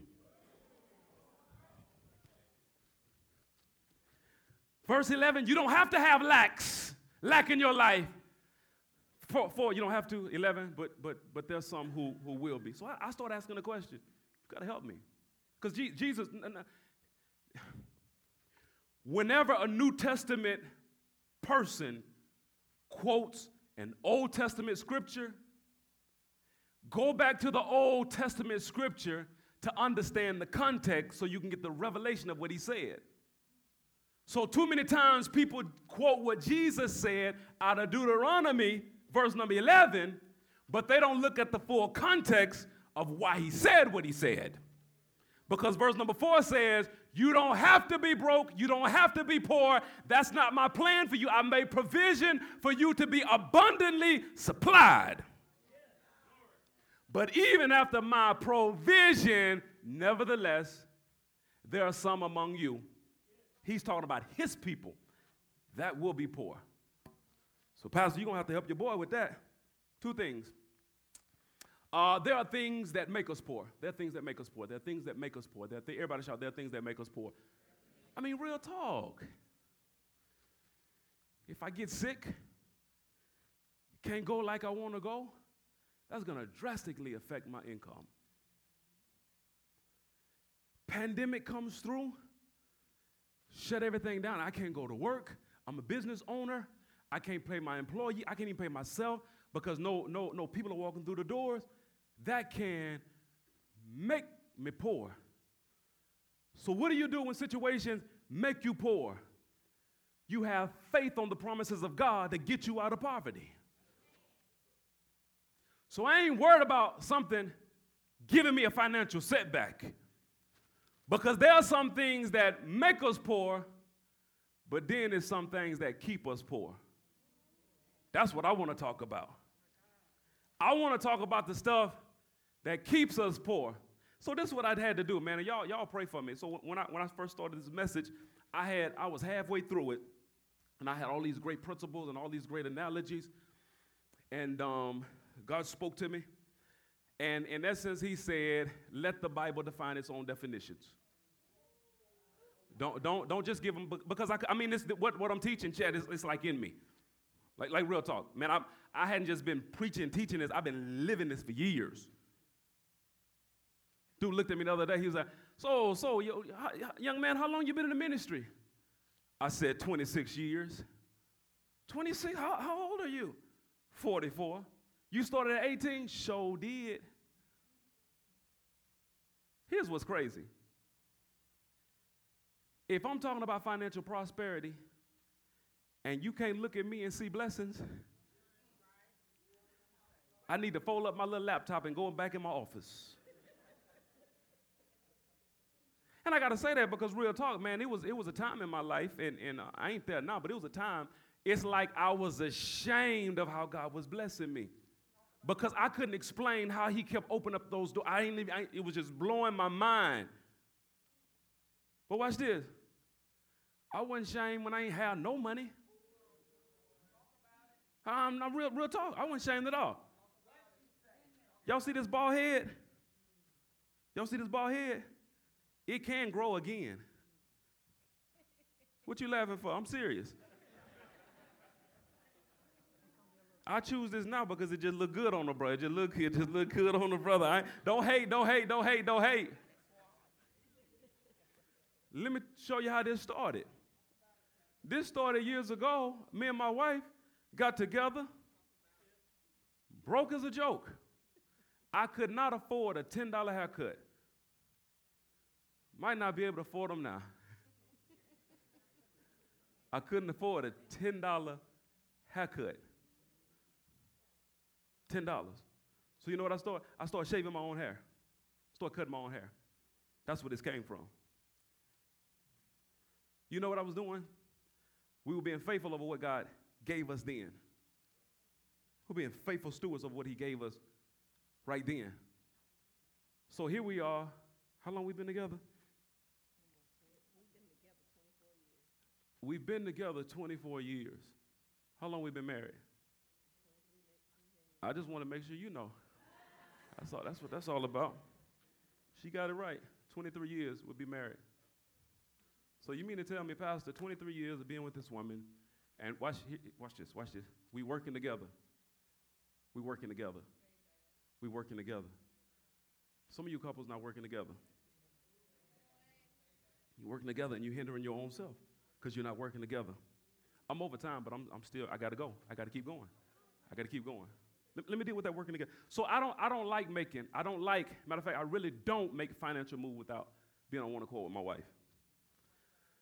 Verse 11, you don't have to have lacks, lack in your life. Four, four you don't have to. 11, but but but there's some who, who will be. So I, I start asking the question. You gotta help me. Because Jesus, whenever a New Testament person quotes an Old Testament scripture, go back to the Old Testament scripture to understand the context so you can get the revelation of what he said. So, too many times people quote what Jesus said out of Deuteronomy, verse number 11, but they don't look at the full context of why he said what he said. Because verse number 4 says, you don't have to be broke. You don't have to be poor. That's not my plan for you. I made provision for you to be abundantly supplied. But even after my provision, nevertheless, there are some among you. He's talking about his people that will be poor. So, Pastor, you're going to have to help your boy with that. Two things. Uh, there are things that make us poor. There are things that make us poor. There are things that make us poor. There th- everybody shout, there are things that make us poor. I mean, real talk. If I get sick, can't go like I want to go, that's going to drastically affect my income. Pandemic comes through, shut everything down. I can't go to work. I'm a business owner. I can't pay my employee. I can't even pay myself because no, no, no people are walking through the doors that can make me poor. So, what do you do when situations make you poor? You have faith on the promises of God to get you out of poverty. So, I ain't worried about something giving me a financial setback because there are some things that make us poor, but then there's some things that keep us poor. That's what I want to talk about. I want to talk about the stuff that keeps us poor. So this is what I had to do, man. And y'all, y'all pray for me. So when I when I first started this message, I had I was halfway through it, and I had all these great principles and all these great analogies, and um, God spoke to me, and in essence, He said, "Let the Bible define its own definitions." Don't don't don't just give them because I, I mean this what what I'm teaching, Chad. Is, it's like in me, like like real talk, man. I I hadn't just been preaching, teaching this. I've been living this for years. Dude looked at me the other day. He was like, "So, so, young man, how long you been in the ministry?" I said, "26 years." 26? How, how old are you? 44. You started at 18? Sure did. Here's what's crazy. If I'm talking about financial prosperity and you can't look at me and see blessings, I need to fold up my little laptop and go back in my office. And I got to say that because real talk, man, it was, it was a time in my life, and, and uh, I ain't there now, but it was a time, it's like I was ashamed of how God was blessing me. Because I couldn't explain how he kept opening up those doors. I ain't even, I, it was just blowing my mind. But watch this. I wasn't ashamed when I ain't had no money. Um, I'm not real, real talk. I wasn't ashamed at all. Y'all see this bald head? Y'all see this bald head? It can grow again. What you laughing for? I'm serious. I choose this now because it just look good on the brother. Just look, it just look good on the brother. I, don't hate, don't hate, don't hate, don't hate. Let me show you how this started. This started years ago. Me and my wife got together, broke as a joke. I could not afford a $10 haircut. Might not be able to afford them now. I couldn't afford a $10 haircut. $10. So you know what I started? I started shaving my own hair. Started cutting my own hair. That's where this came from. You know what I was doing? We were being faithful over what God gave us then. We're being faithful stewards of what He gave us right then. So here we are. How long we been together? We've been together 24 years. How long we been married? I just want to make sure you know. That's all, that's what that's all about. She got it right. 23 years we'll be married. So you mean to tell me, Pastor, 23 years of being with this woman, and watch, watch this, watch this. We working together. We working together. We working together. Some of you couples not working together. You're working together and you're hindering your own self because you're not working together. I'm over time, but I'm, I'm still, I got to go. I got to keep going. I got to keep going. Let, let, me deal with that working together. So I don't, I don't like making, I don't like, matter of fact, I really don't make financial move without being on one accord with my wife.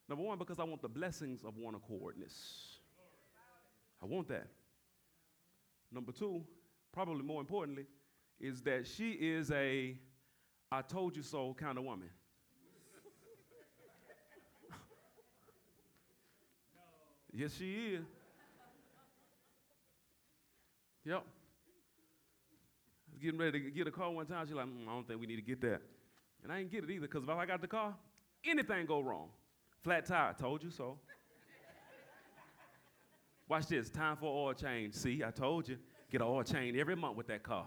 Number one, because I want the blessings of one accordness. I want that. Number two, probably more importantly, is that she is a I told you so kind of woman. yes, she is. Yep. Getting ready to get a car one time. She's like, mm, I don't think we need to get that. And I didn't get it either because if I got the car, anything go wrong. Flat tire, told you so. Watch this, time for oil change. See, I told you. Get an oil change every month with that car.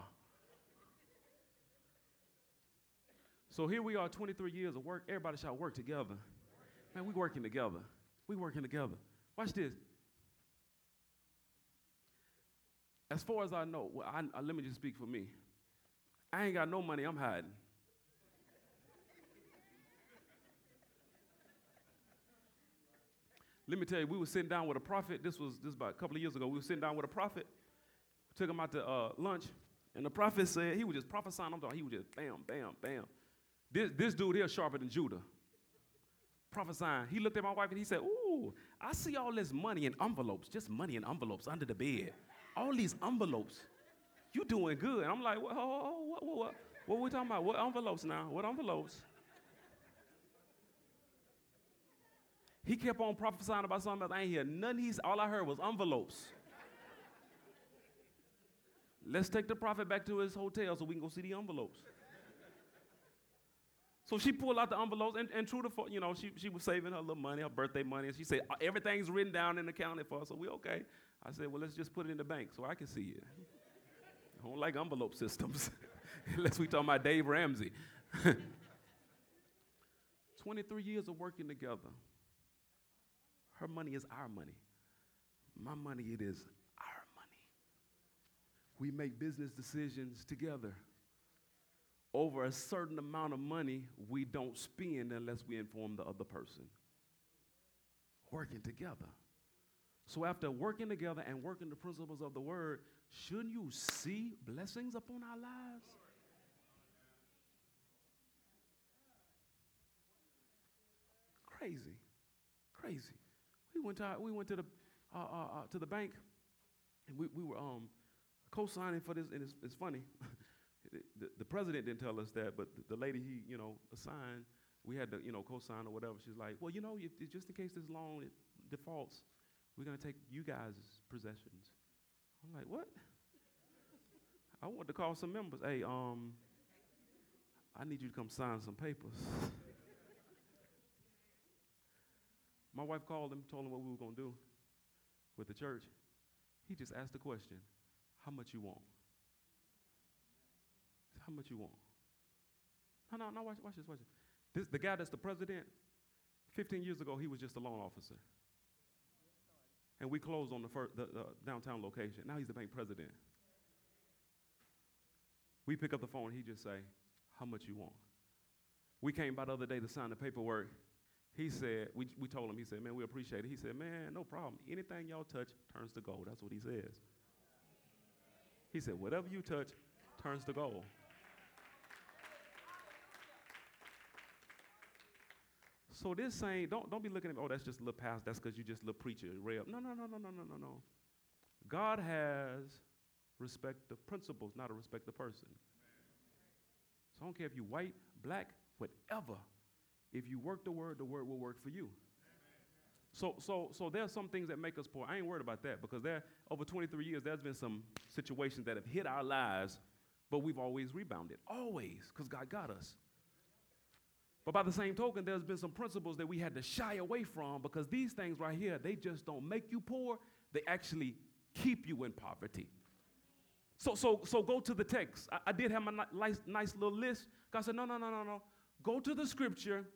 So here we are, 23 years of work. Everybody shall work together. Man, we working together. We working together. Watch this. As far as I know, well, I, I, let me just speak for me. I ain't got no money I'm hiding. Let me tell you, we were sitting down with a prophet. This was this was about a couple of years ago. We were sitting down with a prophet. Took him out to uh, lunch, and the prophet said he was just prophesying. I'm talking. He was just bam, bam, bam. This this dude here sharper than Judah. Prophesying. He looked at my wife and he said, "Ooh, I see all this money in envelopes. Just money in envelopes under the bed. All these envelopes. You doing good?" And I'm like, "What? What? What? What? What are we talking about? What envelopes now? What envelopes?" He kept on prophesying about something else. I ain't hear nothing. He's, all I heard was envelopes. Let's take the prophet back to his hotel so we can go see the envelopes. So she pulled out the envelopes, and, and true to, you know, she, she was saving her little money, her birthday money, and she said, uh, everything's written down and accounted for, so we okay. I said, well, let's just put it in the bank so I can see it. I don't like envelope systems, unless we talking about Dave Ramsey. 23 years of working together. Her money is our money. My money, it is our money. We make business decisions together. Over a certain amount of money, we don't spend unless we inform the other person. Working together. So, after working together and working the principles of the word, shouldn't you see blessings upon our lives? Crazy. Crazy went to we went to the uh, uh, uh, to the bank, and we, we were um, co-signing for this. And it's, it's funny, the, the, president didn't tell us that, but the, the, lady he you know assigned we had to, you know, co-sign or whatever. She's like, well, you know, if, if just in case this loan defaults, we're gonna take you guys' possessions. I'm like, what? I want to call some members. Hey, um, I need you to come sign some papers. My wife called him, told him what we were gonna do with the church. He just asked the question, how much you want? How much you want? No, no, no, watch, watch this, watch this. This, the guy that's the president, 15 years ago, he was just a loan officer. And we closed on the, first, the, the downtown location. Now he's the bank president. We pick up the phone, he just say, how much you want? We came by the other day to sign the paperwork. He said, we, we told him, he said, man, we appreciate it. He said, man, no problem. Anything y'all touch turns to gold. That's what he says. He said, whatever you touch turns to gold. So this saying, don't, don't be looking at oh, that's just a little past, that's because you just a little preacher, real. No, no, no, no, no, no, no, no. God has respect of principles, not a respect of person. So I don't care if you're white, black, whatever. If you work the word, the word will work for you. So, so, so there are some things that make us poor. I ain't worried about that because there, over 23 years, there's been some situations that have hit our lives, but we've always rebounded. Always, because God got us. But by the same token, there's been some principles that we had to shy away from because these things right here, they just don't make you poor. They actually keep you in poverty. So, so, so go to the text. I, I did have my nice, nice little list. God said, no, no, no, no, no. Go to the scripture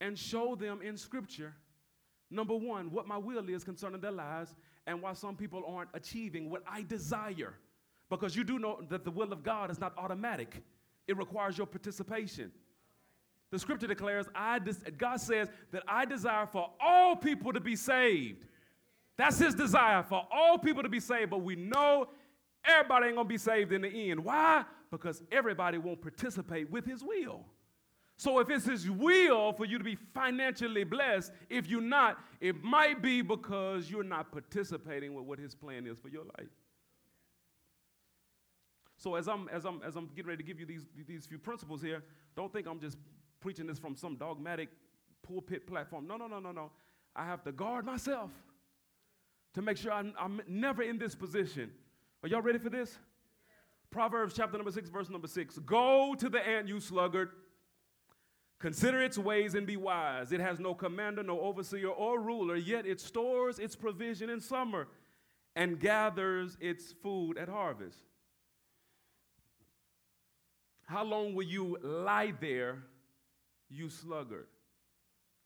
and show them in scripture, number one, what my will is concerning their lives and why some people aren't achieving what I desire. Because you do know that the will of God is not automatic, it requires your participation. The scripture declares, I des- God says that I desire for all people to be saved. That's his desire for all people to be saved, but we know everybody ain't gonna be saved in the end. Why? Because everybody won't participate with his will. So if it's his will for you to be financially blessed, if you're not, it might be because you're not participating with what his plan is for your life. So as I'm as I'm as I'm getting ready to give you these these few principles here, don't think I'm just preaching this from some dogmatic pulpit platform. No, no, no, no, no. I have to guard myself to make sure I'm, I'm never in this position. Are y'all ready for this? Proverbs chapter number six, verse number six. Go to the ant, you sluggard. Consider its ways and be wise. It has no commander, no overseer, or ruler, yet it stores its provision in summer and gathers its food at harvest. How long will you lie there you sluggard.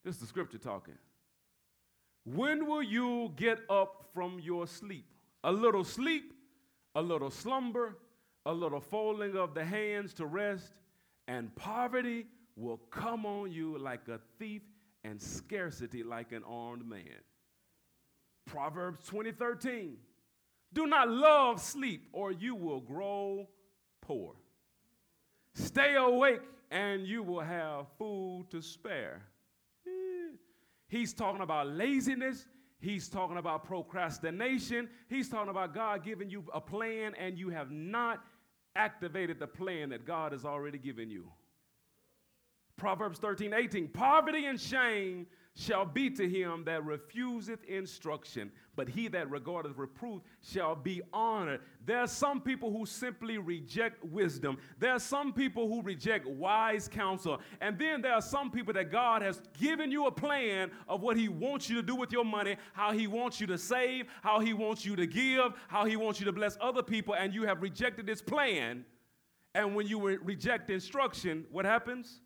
This is the scripture talking. When will you get up from your sleep? A little sleep, a little slumber, a little folding of the hands to rest, and poverty will come on you like a thief and scarcity like an armed man. Proverbs 20:13. Do not love sleep or you will grow poor. Stay awake and you will have food to spare. He's talking about laziness. He's talking about procrastination. He's talking about God giving you a plan and you have not activated the plan that God has already given you. Proverbs 13, 18. Poverty and shame shall be to him that refuseth instruction, but he that regardeth reproof shall be honored. There are some people who simply reject wisdom. There are some people who reject wise counsel. And then there are some people that God has given you a plan of what he wants you to do with your money, how he wants you to save, how he wants you to give, how he wants you to bless other people, and you have rejected this plan. And when you reject instruction, what happens?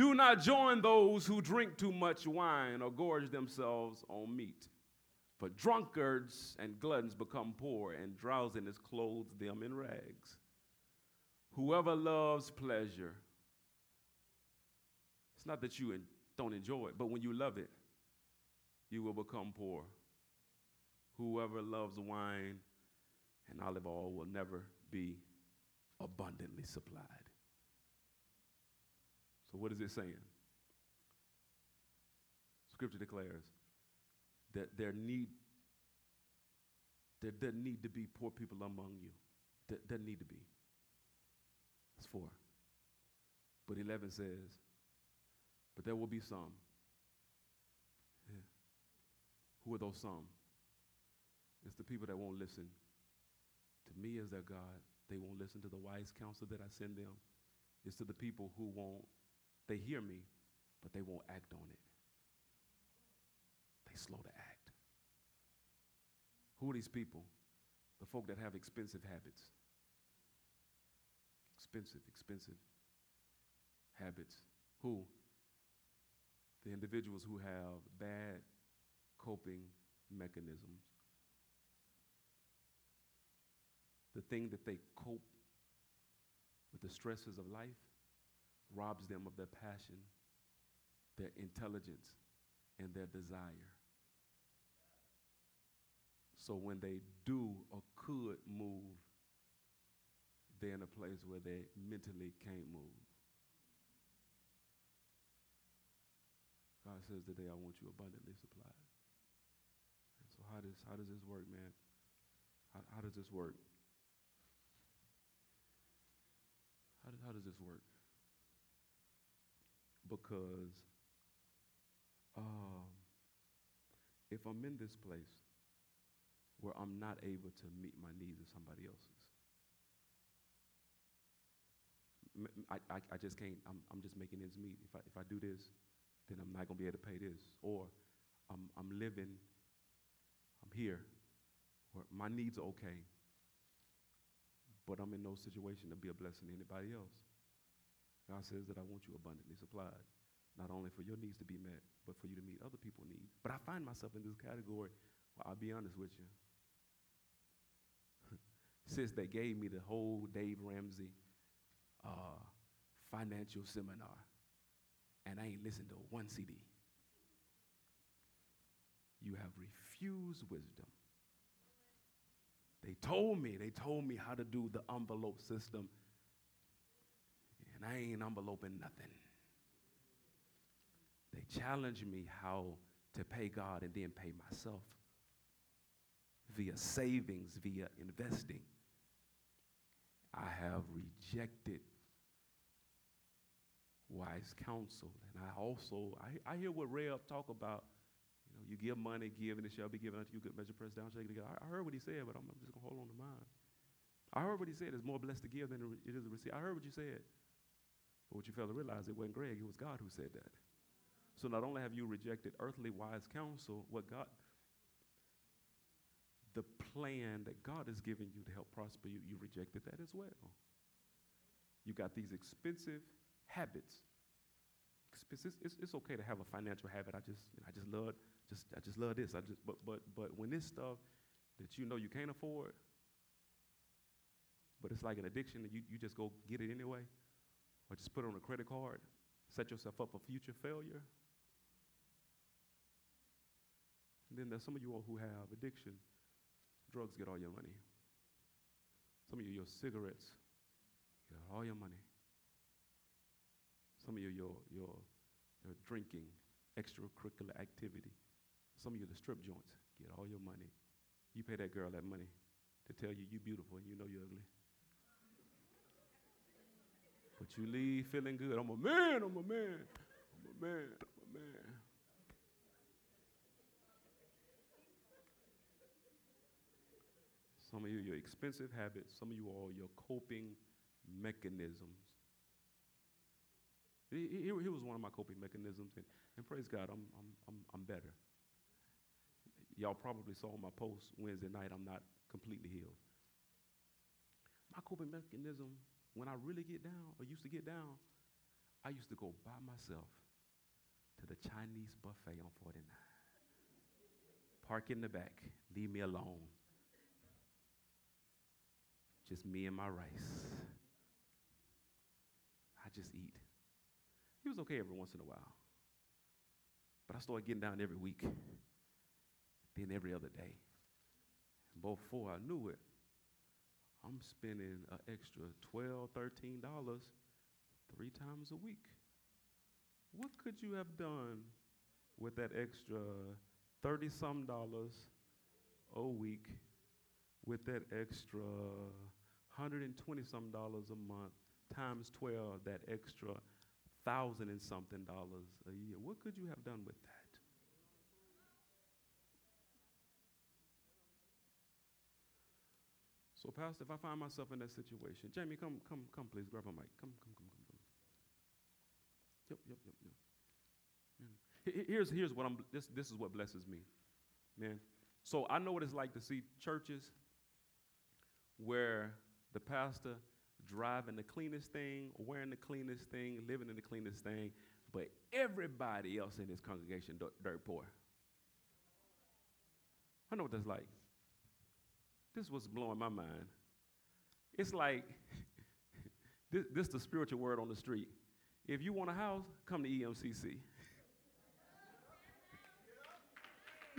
Do not join those who drink too much wine or gorge themselves on meat. For drunkards and gluttons become poor, and drowsiness clothes them in rags. Whoever loves pleasure, it's not that you don't enjoy it, but when you love it, you will become poor. Whoever loves wine and olive oil will never be abundantly supplied. So, what is it saying? Scripture declares that there need there doesn't need to be poor people among you. There doesn't need to be. It's four. But 11 says, But there will be some. Yeah. Who are those some? It's the people that won't listen to me as their God. They won't listen to the wise counsel that I send them. It's to the people who won't, they hear me, but they won't act on it. They slow to act. Who are these people? The folk that have expensive habits. Expensive, expensive habits. Who? The individuals who have bad coping mechanisms. The thing that they cope with the stresses of life robs them of their passion, their intelligence, and their desire. So when they do or could move, they're in a place where they mentally can't move. God says today, I want you abundantly supplied. And so how does, how does this work, man? How, how does this work? How, does how does this work? Because um, if I'm in this place where I'm not able to meet my needs of somebody else's, I, I, I just can't, I'm, I'm just making ends meet. If I, if I do this, then I'm not going to be able to pay this. Or I'm, I'm living, I'm here, where my needs are okay, but I'm in no situation to be a blessing to anybody else. God says that I want you abundantly supplied, not only for your needs to be met, but for you to meet other people's needs. But I find myself in this category, well, I'll be honest with you. Since they gave me the whole Dave Ramsey uh, financial seminar, and I ain't listened to one CD. You have refused wisdom. They told me, they told me how to do the envelope system, and I ain't enveloping nothing. They challenged me how to pay God and then pay myself via savings, via investing. I have rejected wise counsel. And I also, I, I hear what Rev talk about. You know, you give money, give, and it shall be given unto you. Good measure, pressed down, shaken together. I, I heard what he said, but I'm, I'm just going to hold on to mine. I heard what he said. It's more blessed to give than it is to receive. I heard what you said. But what you failed to realize, it wasn't Greg, it was God who said that. So not only have you rejected earthly wise counsel, what God, the plan that God has given you to help prosper you, you rejected that as well. You got these expensive habits. It's, it's, it's, okay to have a financial habit. I just, you know, I just love, just, I just love this. I just, but, but, but when this stuff that you know you can't afford, but it's like an addiction and you, you just go get it anyway, or just put it on a credit card, set yourself up for future failure. And then there's some of you all who have addiction. Drugs get all your money. Some of you, your cigarettes get all your money. Some of you, your, your, your drinking, extracurricular activity. Some of you, the strip joints, get all your money. You pay that girl that money to tell you you're beautiful and you know you're ugly. But you leave feeling good. I'm a man, I'm a man, I'm a man, I'm a man. Some of you, your expensive habits, some of you all, your coping mechanisms he, was one of my coping mechanisms, and, and praise God, I'm, I'm, I'm, I'm better. Y'all probably saw my post Wednesday night, I'm not completely healed. My coping mechanism, when I really get down, or used to get down, I used to go by myself to the Chinese buffet on 49. Park in the back, leave me alone. Just me and my rice. I just eat. He was okay every once in a while. But I started getting down every week, then every other day. Before I knew it, I'm spending an extra $12, $13 three times a week. What could you have done with that extra 30 some dollars a week, with that extra 120 some dollars a month, times 12, that extra thousand and something dollars a year. What could you have done with that? So, Pastor, if I find myself in that situation, Jamie, come, come, come, please, grab a mic. Come, come, come, come, come. Yep, yep, yep, yep. Yeah. Mm. Here's, here's what I'm, this, this is what blesses me, man. So I know what it's like to see churches where the pastor driving the cleanest thing, wearing the cleanest thing, living in the cleanest thing, but everybody else in his congregation dirt, dirt poor. I know what that's like. This was blowing my mind. It's like this, this is the spiritual word on the street. If you want a house, come to EMCC.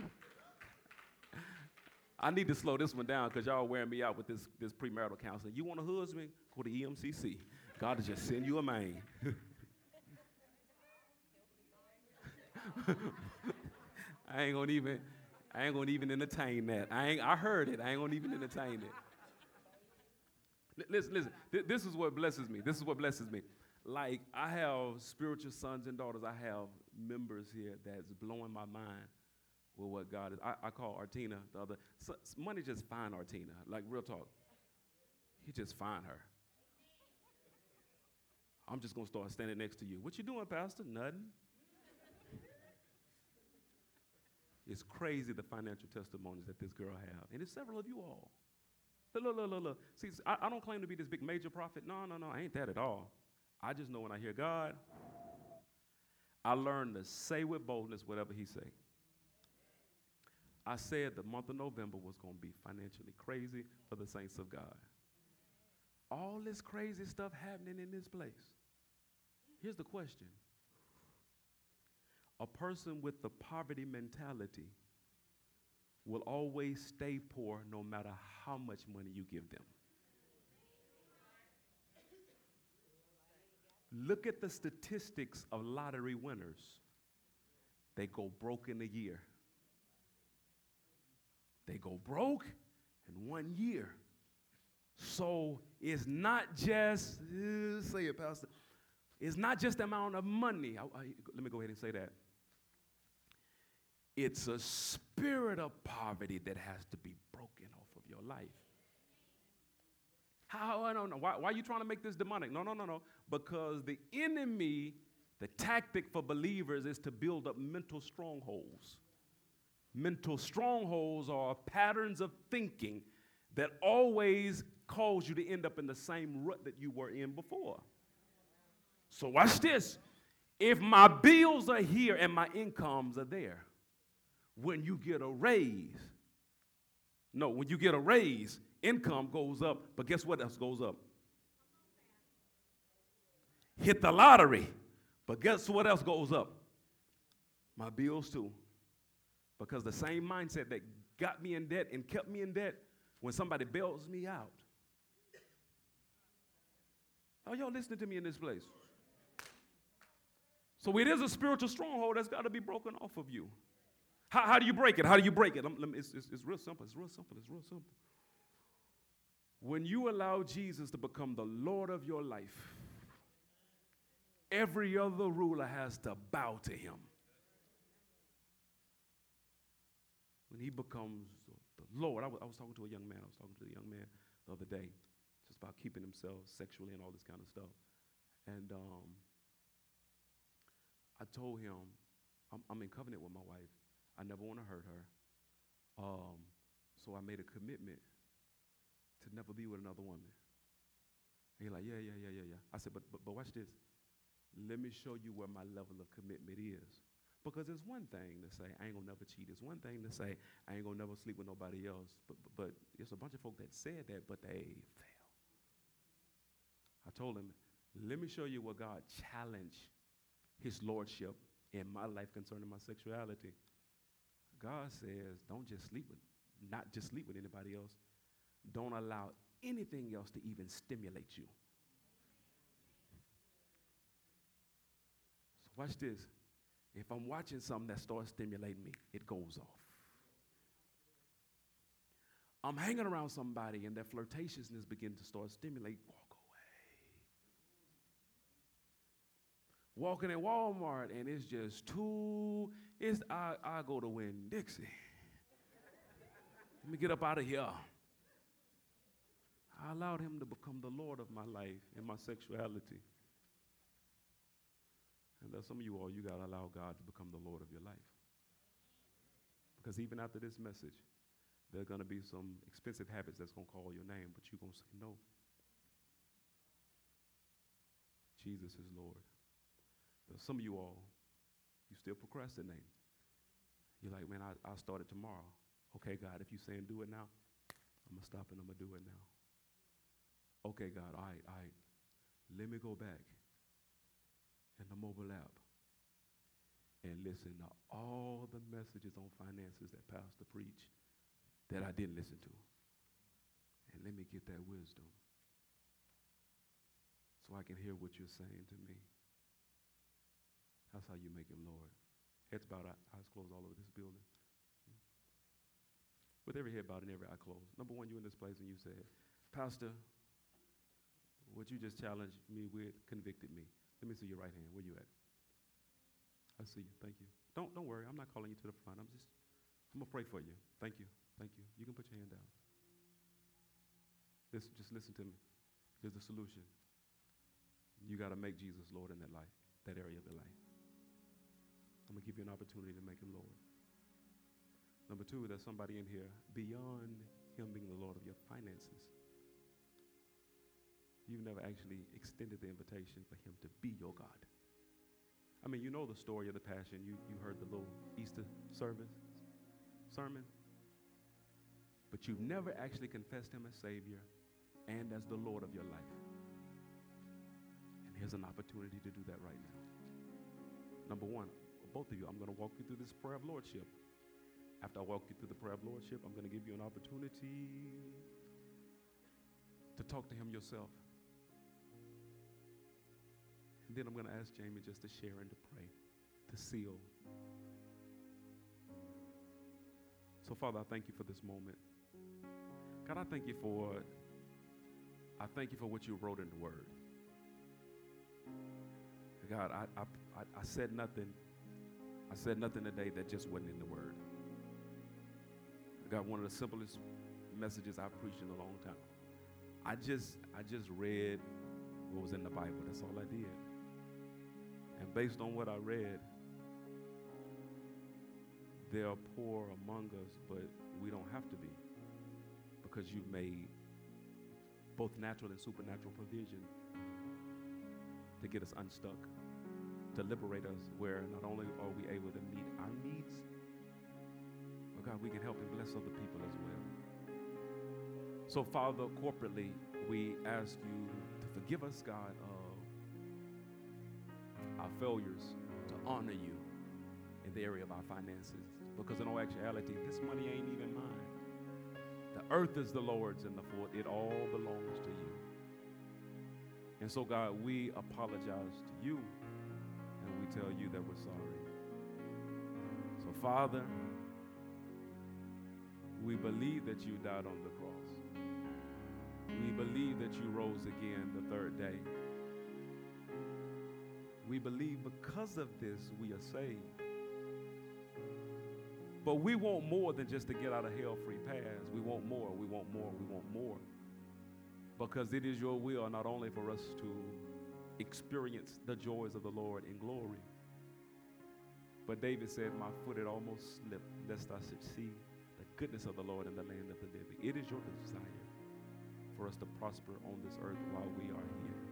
I need to slow this one down because y'all wearing me out with this, this premarital counseling. You want a husband? Go to EMCC. God will just send you a man. I ain't gonna even, I ain't gonna even entertain that. I ain't, I heard it. I ain't gonna even entertain it. Listen, listen. Th- this is what blesses me. This is what blesses me. Like I have spiritual sons and daughters. I have members here that's blowing my mind with what God is. I, I call Artina the other. So, money just find Artina. Like real talk. He just find her. I'm just gonna start standing next to you. What you doing, Pastor? Nothing. It's crazy the financial testimonies that this girl have, and it's several of you all. Look, look, look, look, look. See, I, I don't claim to be this big major prophet. No, no, no, I ain't that at all. I just know when I hear God, I learn to say with boldness whatever He say. I said the month of November was going to be financially crazy for the saints of God. All this crazy stuff happening in this place. Here's the question A person with the poverty mentality will always stay poor no matter how much money you give them. Look at the statistics of lottery winners. They go broke in a year. They go broke in one year. So it's not just, uh, say it, Pastor, it's not just the amount of money. I, I, let me go ahead and say that. It's a spirit of poverty that has to be broken off of your life. How? I don't know. Why, why are you trying to make this demonic? No, no, no, no. Because the enemy, the tactic for believers is to build up mental strongholds. Mental strongholds are patterns of thinking that always cause you to end up in the same rut that you were in before. So, watch this. If my bills are here and my incomes are there, when you get a raise, no, when you get a raise, income goes up, but guess what else goes up? Hit the lottery, but guess what else goes up? My bills too. Because the same mindset that got me in debt and kept me in debt, when somebody bails me out. Are y'all listening to me in this place? So it is a spiritual stronghold that's got to be broken off of you. How, how do you break it? How do you break it? It's, it's, it's real simple. It's real simple. It's real simple. When you allow Jesus to become the Lord of your life, every other ruler has to bow to him. When he becomes the Lord, I, w- I was talking to a young man. I was talking to a young man the other day, just about keeping himself sexually and all this kind of stuff. And um, I told him, I'm, I'm, in covenant with my wife. I never want to hurt her. Um, so I made a commitment to never be with another woman. And he's like, yeah, yeah, yeah, yeah, yeah. I said, but, but, but watch this. Let me show you where my level of commitment is. Because it's one thing to say, I ain't gonna never cheat. It's one thing to say, I ain't gonna never sleep with nobody else. But, but, but a bunch of folk that said that, but they fail. I told him, let me show you where God challenged his lordship in my life concerning my sexuality. God says, don't just sleep with, not just sleep with anybody else. Don't allow anything else to even stimulate you. So watch this. If I'm watching something that starts stimulating me, it goes off. I'm hanging around somebody and their flirtatiousness begins to start stimulate, walk away. Walking in Walmart and it's just too, it's, I, I go to Winn-Dixie. Let me get up out of here. I allowed him to become the Lord of my life and my sexuality. And there's some of you all, you got to allow God to become the Lord of your life. Because even after this message, there are going to be some expensive habits that's going to call your name, but you're going to say no. Jesus is Lord. Some of you all, you still procrastinate. You're like, man, I, I'll start it tomorrow. Okay, God, if you're saying do it now, I'm going to stop and I'm going to do it now. Okay, God, all right, all right. Let me go back in the mobile app and listen to all the messages on finances that Pastor preached that I didn't listen to. And let me get that wisdom so I can hear what you're saying to me. That's how you make him Lord. Heads bowed, eyes closed all over this building. With every head bowed and every eye closed. Number one, you in this place and you said, Pastor, what you just challenged me with convicted me. Let me see your right hand. Where you at? I see you. Thank you. Don't don't worry. I'm not calling you to the front. I'm just I'm gonna pray for you. Thank you. Thank you. You can put your hand down. Listen, just listen to me. Here's the solution. You got to make Jesus Lord in that life, that area of your life. I'm gonna give you an opportunity to make him Lord. Number two, there's somebody in here beyond him being the Lord of your finances you've never actually extended the invitation for him to be your God. I mean, you know the story of the Passion. You, you heard the little Easter service, sermon. But you've never actually confessed him as Savior and as the Lord of your life. And here's an opportunity to do that right now. Number one, both of you, I'm going to walk you through this prayer of Lordship. After I walk you through the prayer of Lordship, I'm going to give you an opportunity to talk to him yourself. And then I'm going to ask Jamie just to share and to pray, to seal. So, Father, I thank you for this moment. God, I thank you for I thank you for what you wrote in the Word. God, I, I, I said nothing. I said nothing today that just wasn't in the Word. I got one of the simplest messages I've preached in a long time. I just I just read what was in the Bible. That's all I did. And based on what I read, there are poor among us, but we don't have to be because you've made both natural and supernatural provision to get us unstuck, to liberate us where not only are we able to meet our needs, but God, we can help and bless other people as well. So, Father, corporately, we ask you to forgive us, God, of our failures to honor you in the area of our finances. Because in all actuality, this money ain't even mine. The earth is the Lord's and the full, it all belongs to you. And so, God, we apologize to you tell you that we're sorry. So, Father, we believe that you died on the cross. We believe that you rose again the third day. We believe because of this we are saved. But we want more than just to get out of hell free paths. We want more, we want more, we want more. Because it is your will not only for us to experience the joys of the Lord in glory, but David said, My foot had almost slipped, lest I should see the goodness of the Lord in the land of the living. It is your desire for us to prosper on this earth while we are here.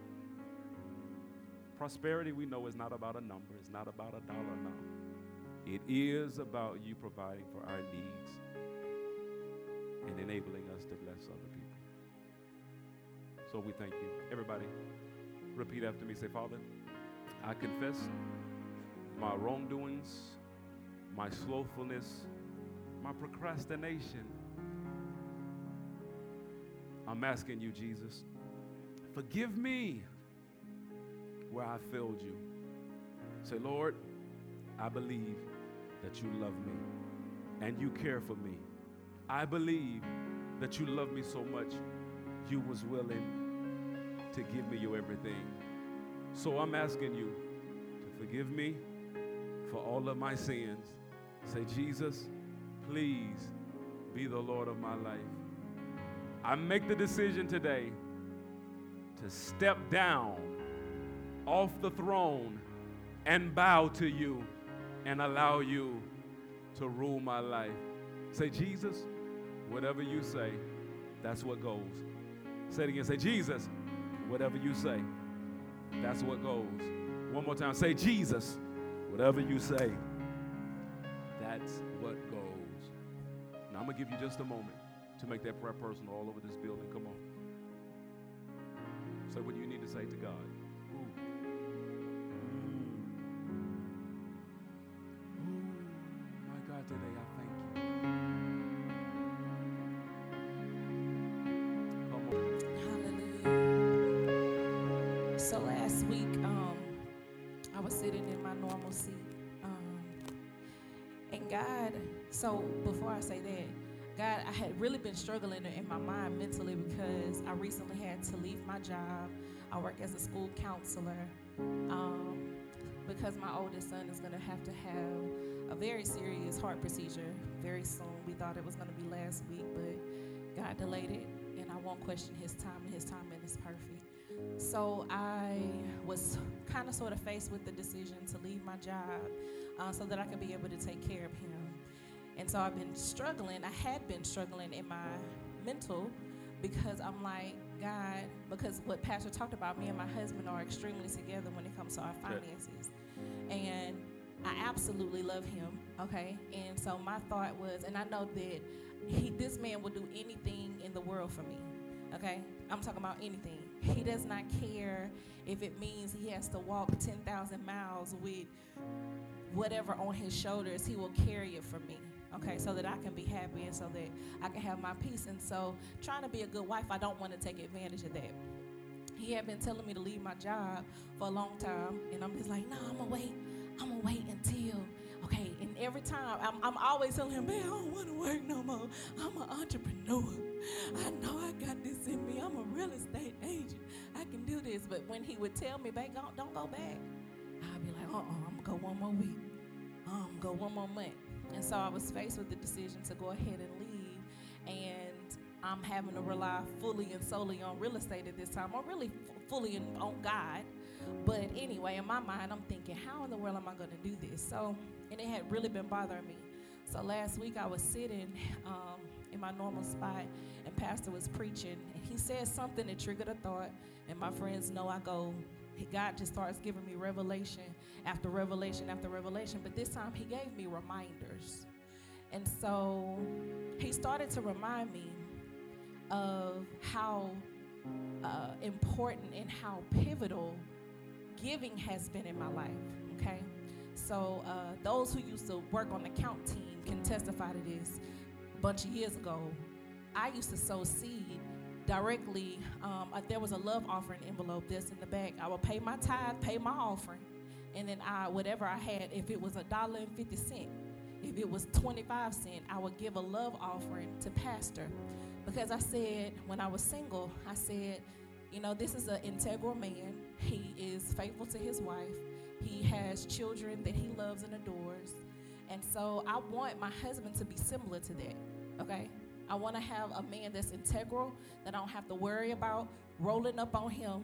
Prosperity, we know, is not about a number, it's not about a dollar amount. It is about you providing for our needs and enabling us to bless other people. So we thank you. Everybody, repeat after me. Say, Father, I confess my wrongdoings, my slothfulness, my procrastination. I'm asking you, Jesus, forgive me where I failed you. Say, Lord, I believe that you love me and you care for me. I believe that you love me so much you was willing to give me your everything. So I'm asking you to Forgive me for all of my sins. Say, Jesus, please be the Lord of my life. I make the decision today to step down off the throne and bow to you and allow you to rule my life. Say, Jesus, whatever you say, that's what goes. Say it again. Say, Jesus, whatever you say, that's what goes. One more time. Say, Jesus, whatever you say, that's what goes. Now, I'm going to give you just a moment to make that prayer personal all over this building. Come on. Say what you need to say to God. My God, today. I thank God, so before I say that, God, I had really been struggling in my mind mentally because I recently had to leave my job. I work as a school counselor um, because my oldest son is going to have to have a very serious heart procedure very soon. We thought it was going to be last week, but God delayed it, and I won't question His time, and His timing is perfect. So I was kind of sort of faced with the decision to leave my job uh, so that I could be able to take care of him. And so I've been struggling. I had been struggling in my mental because I'm like, God, because what Pastor talked about, me and my husband are extremely together when it comes to our finances. And I absolutely love him. Okay, and so my thought was, and I know that he, this man will do anything in the world for me. Okay, I'm talking about anything. He does not care if it means he has to walk 10,000 miles with whatever on his shoulders. He will carry it for me. Okay, so that I can be happy and so that I can have my peace. And so, trying to be a good wife, I don't want to take advantage of that. He had been telling me to leave my job for a long time, and I'm just like, no, I'm gonna wait. I'm gonna wait until every time I'm, I'm always telling him, man, I don't want to work no more. I'm an entrepreneur. I know I got this in me. I'm a real estate agent. I can do this. But when he would tell me, babe, don't, don't go back, I'd be like, uh-uh, I'm gonna go one more week. I'm gonna go one more month. And so I was faced with the decision to go ahead and leave. And I'm having to rely fully and solely on real estate at this time, or really f- fully in, on God but anyway, in my mind, I'm thinking, how in the world am I going to do this? So, and it had really been bothering me. So last week I was sitting um, in my normal spot, and Pastor was preaching, and he said something that triggered a thought. And my friends know I go, God just starts giving me revelation after revelation after revelation. But this time He gave me reminders. And so He started to remind me of how uh, important and how pivotal giving has been in my life, okay? So uh, those who used to work on the count team can testify to this. A bunch of years ago, I used to sow seed directly. Um, uh, there was a love offering envelope that's in the back. I would pay my tithe, pay my offering, and then I whatever I had. If it was a dollar and fifty cent, if it was twenty five cent, I would give a love offering to pastor, because I said when I was single, I said you know, this is an integral man. He is faithful to his wife. He has children that he loves and adores. And so I want my husband to be similar to that. Okay? I want to have a man that's integral, that I don't have to worry about rolling up on him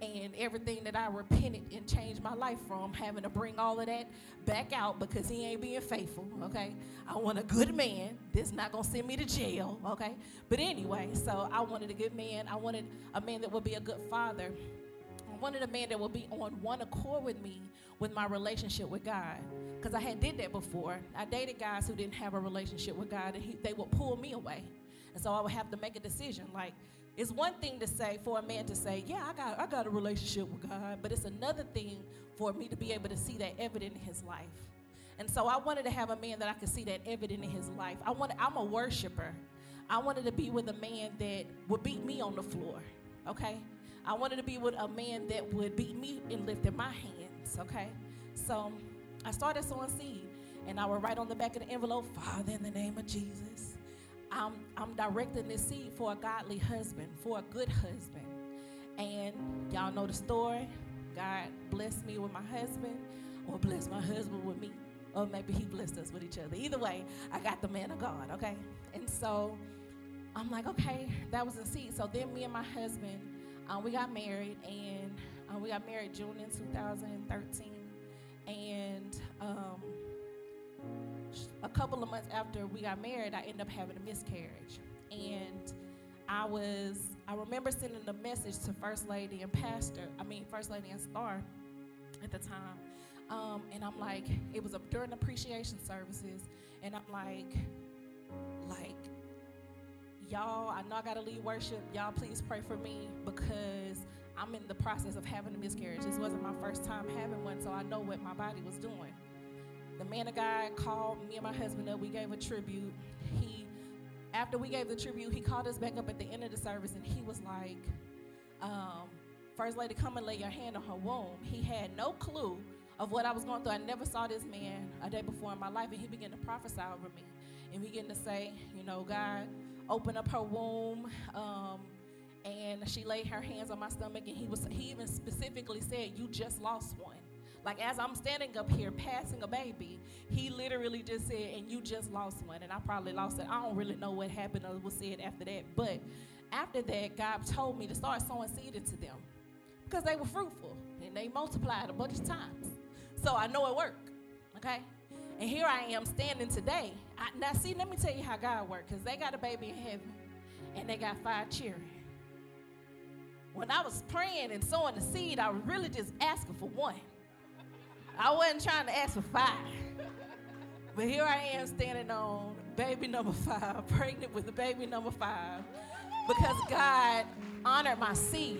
and everything that I repented and changed my life from, having to bring all of that back out because he ain't being faithful, okay? I want a good man that's not gonna send me to jail, okay? But anyway, so I wanted a good man. I wanted a man that would be a good father. Wanted a man that would be on one accord with me with my relationship with God. Because I had did that before. I dated guys who didn't have a relationship with God and he, they would pull me away. And so I would have to make a decision like, it's one thing to say for a man to say, "Yeah, I got I got a relationship with God," but it's another thing for me to be able to see that evident in his life. And so I wanted to have a man that I could see that evident in his life. I wanted I'm a worshiper. I wanted to be with a man that would beat me on the floor. Okay? I wanted to be with a man that would beat me and lift lifted my hands. Okay? So I started sowing seed. And I would write on the back of the envelope, Father, in the name of Jesus. I'm, I'm directing this seed for a godly husband, for a good husband. And y'all know the story. God blessed me with my husband, or blessed my husband with me, or maybe He blessed us with each other. Either way, I got the man of God, okay? And so I'm like, okay, that was a seed. So then me and my husband, uh, we got married, and uh, we got married June in 2013. And um, a couple of months after we got married, I ended up having a miscarriage. And I was, I remember sending a message to First Lady and Pastor, I mean, First Lady and Star at the time. Um, and I'm like, it was a, during appreciation services, and I'm like, like, y'all, I know I gotta leave worship. Y'all, please pray for me because I'm in the process of having a miscarriage. This wasn't my first time having one, so I know what my body was doing. The man of God called me and my husband up. We gave a tribute. He, after we gave the tribute, he called us back up at the end of the service and he was like, um, First Lady, come and lay your hand on her womb. He had no clue of what I was going through. I never saw this man a day before in my life, and he began to prophesy over me and began to say, you know, God, open up her womb. Um, and she laid her hands on my stomach, and he was he even specifically said, "You just lost one." Like as I'm standing up here passing a baby, he literally just said, and you just lost one. And I probably lost it. I don't really know what happened or was said after that. But after that, God told me to start sowing seed into them because they were fruitful and they multiplied a bunch of times. So I know it worked. Okay? And here I am standing today. I, now, see, let me tell you how God worked because they got a baby in heaven and they got five children. When I was praying and sowing the seed, I was really just asking for one. I wasn't trying to ask for five. But here I am standing on baby number five, pregnant with baby number five, because God honored my seed.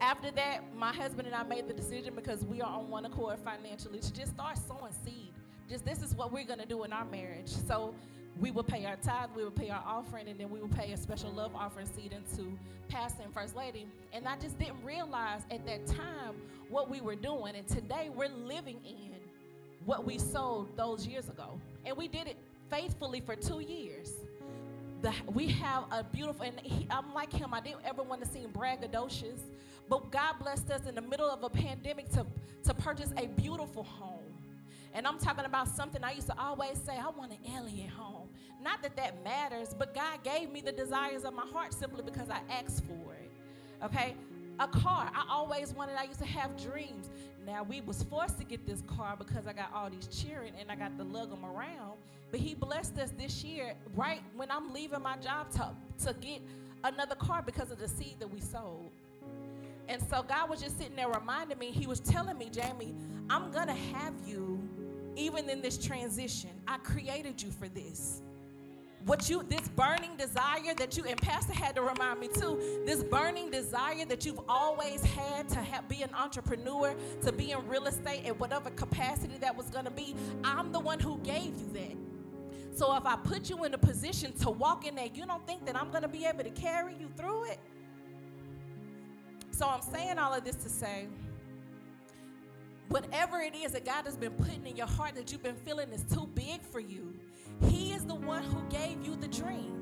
After that, my husband and I made the decision because we are on one accord financially to just start sowing seed. Just this is what we're going to do in our marriage. So we will pay our tithe, we will pay our offering, and then we will pay a special love offering seed into Pastor and First Lady. And I just didn't realize at that time what we were doing. And today we're living in what we sold those years ago. And we did it faithfully for two years. The, we have a beautiful, and he, I'm like him, I didn't ever want to seem braggadocious, but God blessed us in the middle of a pandemic to, to purchase a beautiful home. And I'm talking about something I used to always say, I want an alien home. Not that that matters, but God gave me the desires of my heart simply because I asked for it. Okay? A car. I always wanted, I used to have dreams. Now we was forced to get this car because I got all these cheering and I got to lug them around. But he blessed us this year, right when I'm leaving my job to, to get another car because of the seed that we sowed. And so God was just sitting there reminding me, He was telling me, Jamie, I'm gonna have you even in this transition. I created you for this what you this burning desire that you and pastor had to remind me too this burning desire that you've always had to have, be an entrepreneur to be in real estate at whatever capacity that was going to be i'm the one who gave you that so if i put you in a position to walk in there you don't think that i'm going to be able to carry you through it so i'm saying all of this to say whatever it is that god has been putting in your heart that you've been feeling is too big for you he is the one who gave you the dream.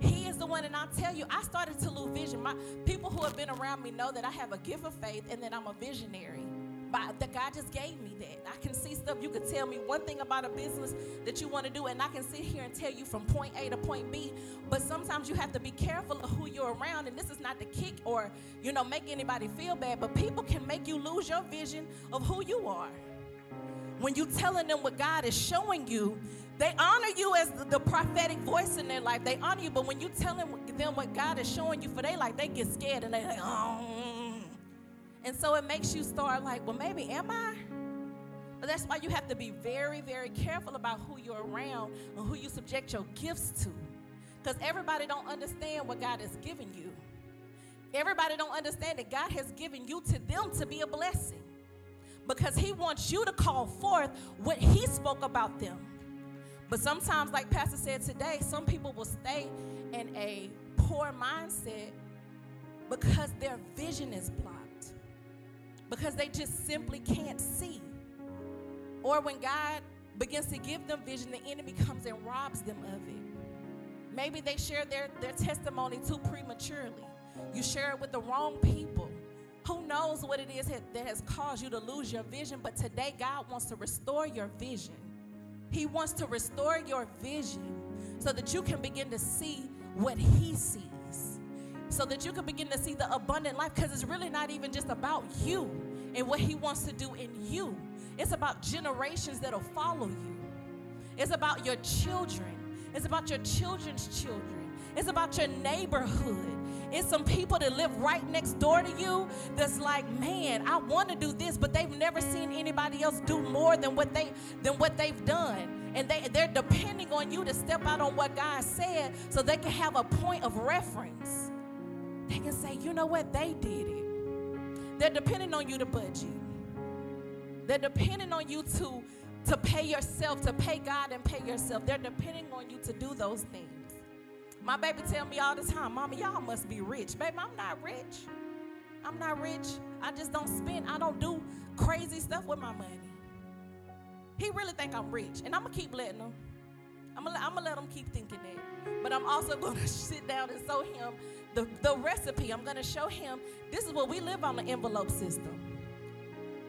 He is the one, and I'll tell you, I started to lose vision. My people who have been around me know that I have a gift of faith and that I'm a visionary. But that God just gave me that. I can see stuff. You could tell me one thing about a business that you want to do, and I can sit here and tell you from point A to point B. But sometimes you have to be careful of who you're around. And this is not to kick or, you know, make anybody feel bad, but people can make you lose your vision of who you are. When you're telling them what God is showing you, they honor you as the prophetic voice in their life. They honor you, but when you tell them, them what God is showing you for their life, they get scared and they like, oh. And so it makes you start like, well, maybe am I? But that's why you have to be very, very careful about who you're around and who you subject your gifts to. Because everybody don't understand what God has given you. Everybody don't understand that God has given you to them to be a blessing. Because he wants you to call forth what he spoke about them. But sometimes, like Pastor said today, some people will stay in a poor mindset because their vision is blocked, because they just simply can't see. Or when God begins to give them vision, the enemy comes and robs them of it. Maybe they share their, their testimony too prematurely. You share it with the wrong people Who knows what it is that has caused you to lose your vision? But today, God wants to restore your vision. He wants to restore your vision so that you can begin to see what He sees, so that you can begin to see the abundant life. Because it's really not even just about you and what He wants to do in you, it's about generations that'll follow you, it's about your children, it's about your children's children, it's about your neighborhood. It's some people that live right next door to you that's like, man, I want to do this, but they've never seen anybody else do more than what they than what they've done. And they, they're depending on you to step out on what God said so they can have a point of reference. They can say, you know what, they did it. They're depending on you to budget. They're depending on you to, to pay yourself, to pay God and pay yourself. They're depending on you to do those things. My baby tell me all the time, Mama, y'all must be rich. Baby, I'm not rich. I'm not rich. I just don't spend, I don't do crazy stuff with my money. He really think I'm rich, and I'm gonna keep letting him. I'm gonna, I'm gonna let him keep thinking that. But I'm also gonna sit down and show him the, the recipe. I'm gonna show him this is what we live on the envelope system.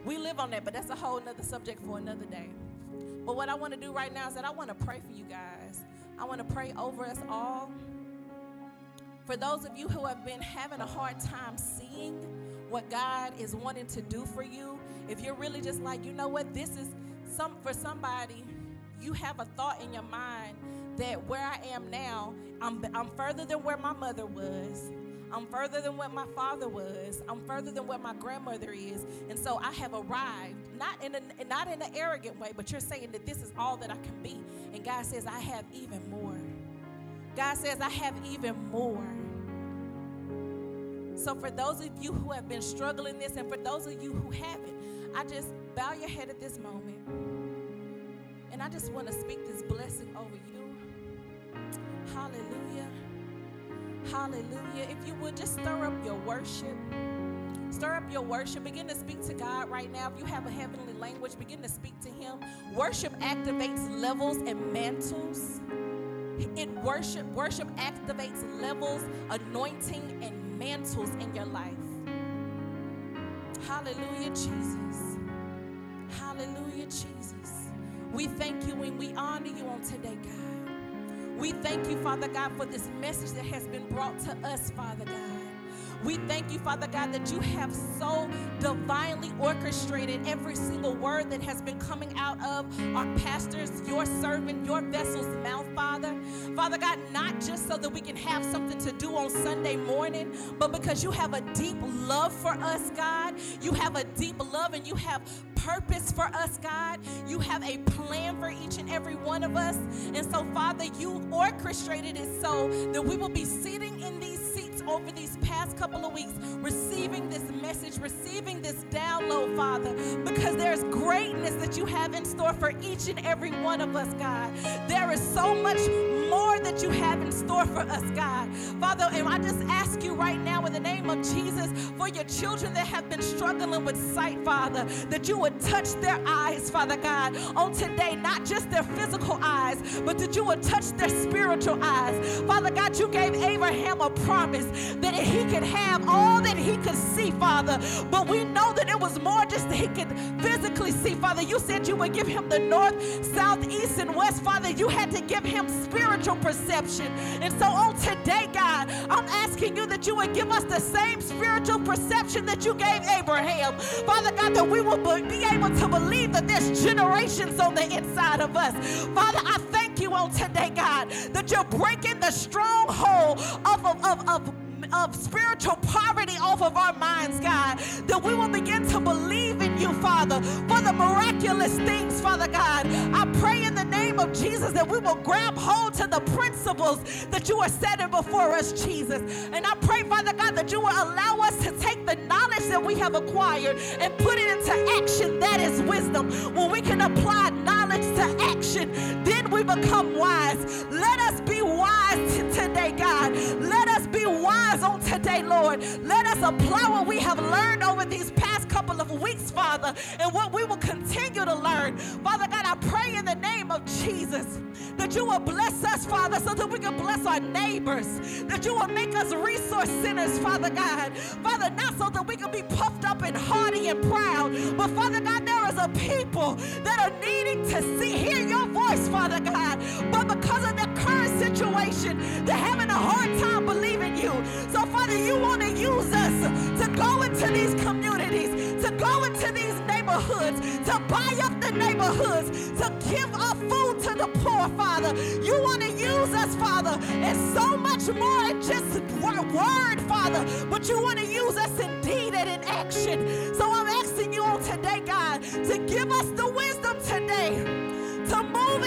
We live on that, but that's a whole nother subject for another day. But what I want to do right now is that I want to pray for you guys. I want to pray over us all. For those of you who have been having a hard time seeing what God is wanting to do for you, if you're really just like, you know what, this is some for somebody, you have a thought in your mind that where I am now, I'm, I'm further than where my mother was. I'm further than what my father was. I'm further than what my grandmother is. And so I have arrived, not in a, not in an arrogant way, but you're saying that this is all that I can be. And God says, I have even more. God says, I have even more. So for those of you who have been struggling this, and for those of you who haven't, I just bow your head at this moment. And I just want to speak this blessing over you. Hallelujah. Hallelujah. If you would just stir up your worship. Stir up your worship. Begin to speak to God right now. If you have a heavenly language, begin to speak to Him. Worship activates levels and mantles. It worship worship activates levels, anointing, and mantles in your life. Hallelujah, Jesus. Hallelujah, Jesus. We thank you and we honor you on today, God. We thank you, Father God, for this message that has been brought to us, Father God. We thank you, Father God, that you have so divinely orchestrated every single word that has been coming out of our pastors, your servant, your vessel's mouth, Father. Father God, not just so that we can have something to do on Sunday morning, but because you have a deep love for us, God. You have a deep love and you have purpose for us, God. You have a plan for each and every one of us. And so, Father, you orchestrated it so that we will be sitting in these over these past couple of weeks receiving this message, receiving this download, Father, because there's greatness that you have in store for each and every one of us, God. There is so much more that you have in store for us, God. Father, and I just ask you right now in the name of Jesus for your children that have been struggling with sight, Father, that you would touch their eyes, Father God, on today, not just their physical eyes, but that you would touch their spiritual eyes. Father God, you gave Abraham a promise that he could have all that he could see, Father. But we know that it was more just that he could physically see, Father. You said you would give him the north, south, east, and west, Father. You had to give him spiritual perception. And so on today, God, I'm asking you that you would give us the same spiritual perception that you gave Abraham. Father God, that we will be able to believe that there's generations on the inside of us. Father, I thank you on today, God, that you're breaking the stronghold of, of, of, of of spiritual poverty off of our minds, God, that we will begin to believe in you, Father, for the miraculous things, Father God. I pray in the name of Jesus that we will grab hold to the principles that you are setting before us, Jesus. And I pray, Father God, that you will allow us to take the knowledge that we have acquired and put it into action. That is wisdom. When we can apply knowledge to action, then we become wise. Let us be wise today, God. Let today, Lord. Let us apply what we have learned over these past couple of weeks, Father, and what we will continue to learn. Father God, I pray in the name of Jesus that you will bless us, Father, so that we can bless our neighbors, that you will make us resource centers, Father God. Father, not so that we can be puffed up and haughty and proud, but Father God, there is a people that are needing to see, hear your voice, Father God, but because of their current situation, they're having a hard time believing you. So, Father, you want to use us to go into these communities, to go into these neighborhoods, to buy up the neighborhoods, to give up food to the poor, Father. You want to use us, Father, and so much more than just word, Father, but you want to use us in deed and in action. So I'm asking you on today, God, to give us the wisdom today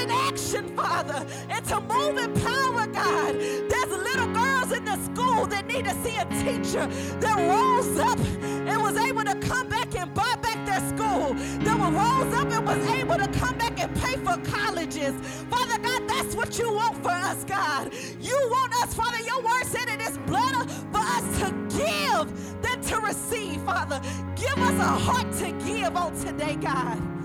in action, Father, and to move in power, God. There's little girls in the school that need to see a teacher that rose up and was able to come back and buy back their school, that rose up and was able to come back and pay for colleges. Father God, that's what you want for us, God. You want us, Father. Your word said it is better for us to give than to receive, Father. Give us a heart to give on today, God.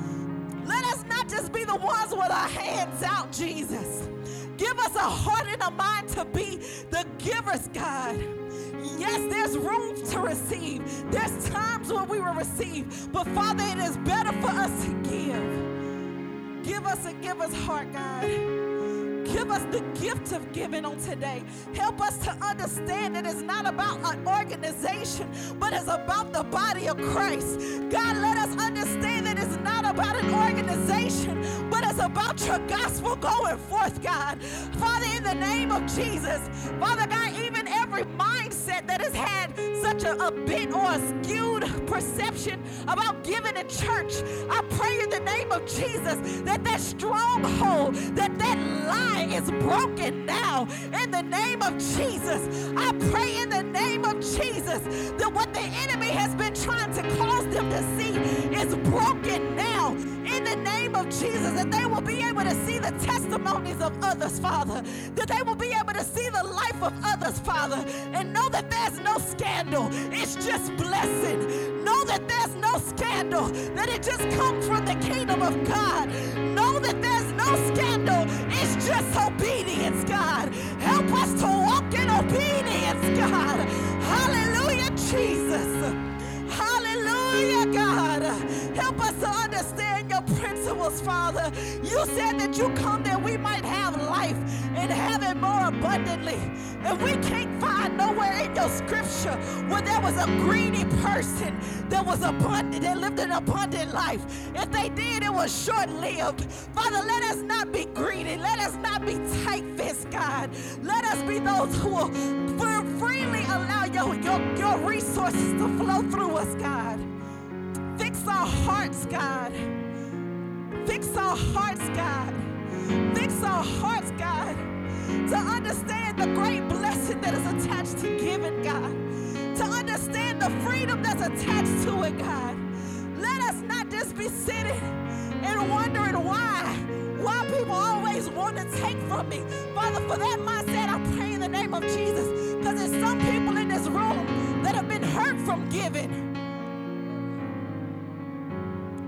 Let us not just be the ones with our hands out, Jesus. Give us a heart and a mind to be the givers, God. Yes, there's room to receive. There's times when we will receive. But Father, it is better for us to give. Give us a giver's heart, God. Give us the gift of giving on today. Help us to understand that it's not about an organization, but it's about the body of Christ. God, let us understand that it's not about an organization, but it's about your gospel going forth, God. Father, in the name of Jesus, Father God, even every mindset that has had such a, a bit or a skewed perception about giving in church, I pray in the name of Jesus that that stronghold, that that lie is broken now in the name of Jesus. I pray in the name of Jesus that what the enemy has been trying to cause them to see is broken now the name of Jesus. That they will be able to see the testimonies of others, Father. That they will be able to see the life of others, Father, and know that there's no scandal. It's just blessing. Know that there's no scandal, that it just comes from the kingdom of God. Know that there's no scandal. It's just obedience, God. Help us to walk in obedience, God. Hallelujah, Jesus. Hallelujah, God. Help us to understand your principles, Father. You said that you come that we might have life and have it more abundantly. And we can't find nowhere in your scripture where there was a greedy person that was abundant, that lived an abundant life. If they did, it was short-lived. Father, let us not be greedy. Let us not be tight-fisted, God. Let us be those who will freely allow your, your, your resources to flow through us, God. Fix our hearts, God. Fix our hearts, God. Fix our hearts, God, to understand the great blessing that is attached to giving, God. To understand the freedom that's attached to it, God. Let us not just be sitting and wondering why. Why people always want to take from me. Father, for that mindset, I pray in the name of Jesus. Because there's some people in this room that have been hurt from giving.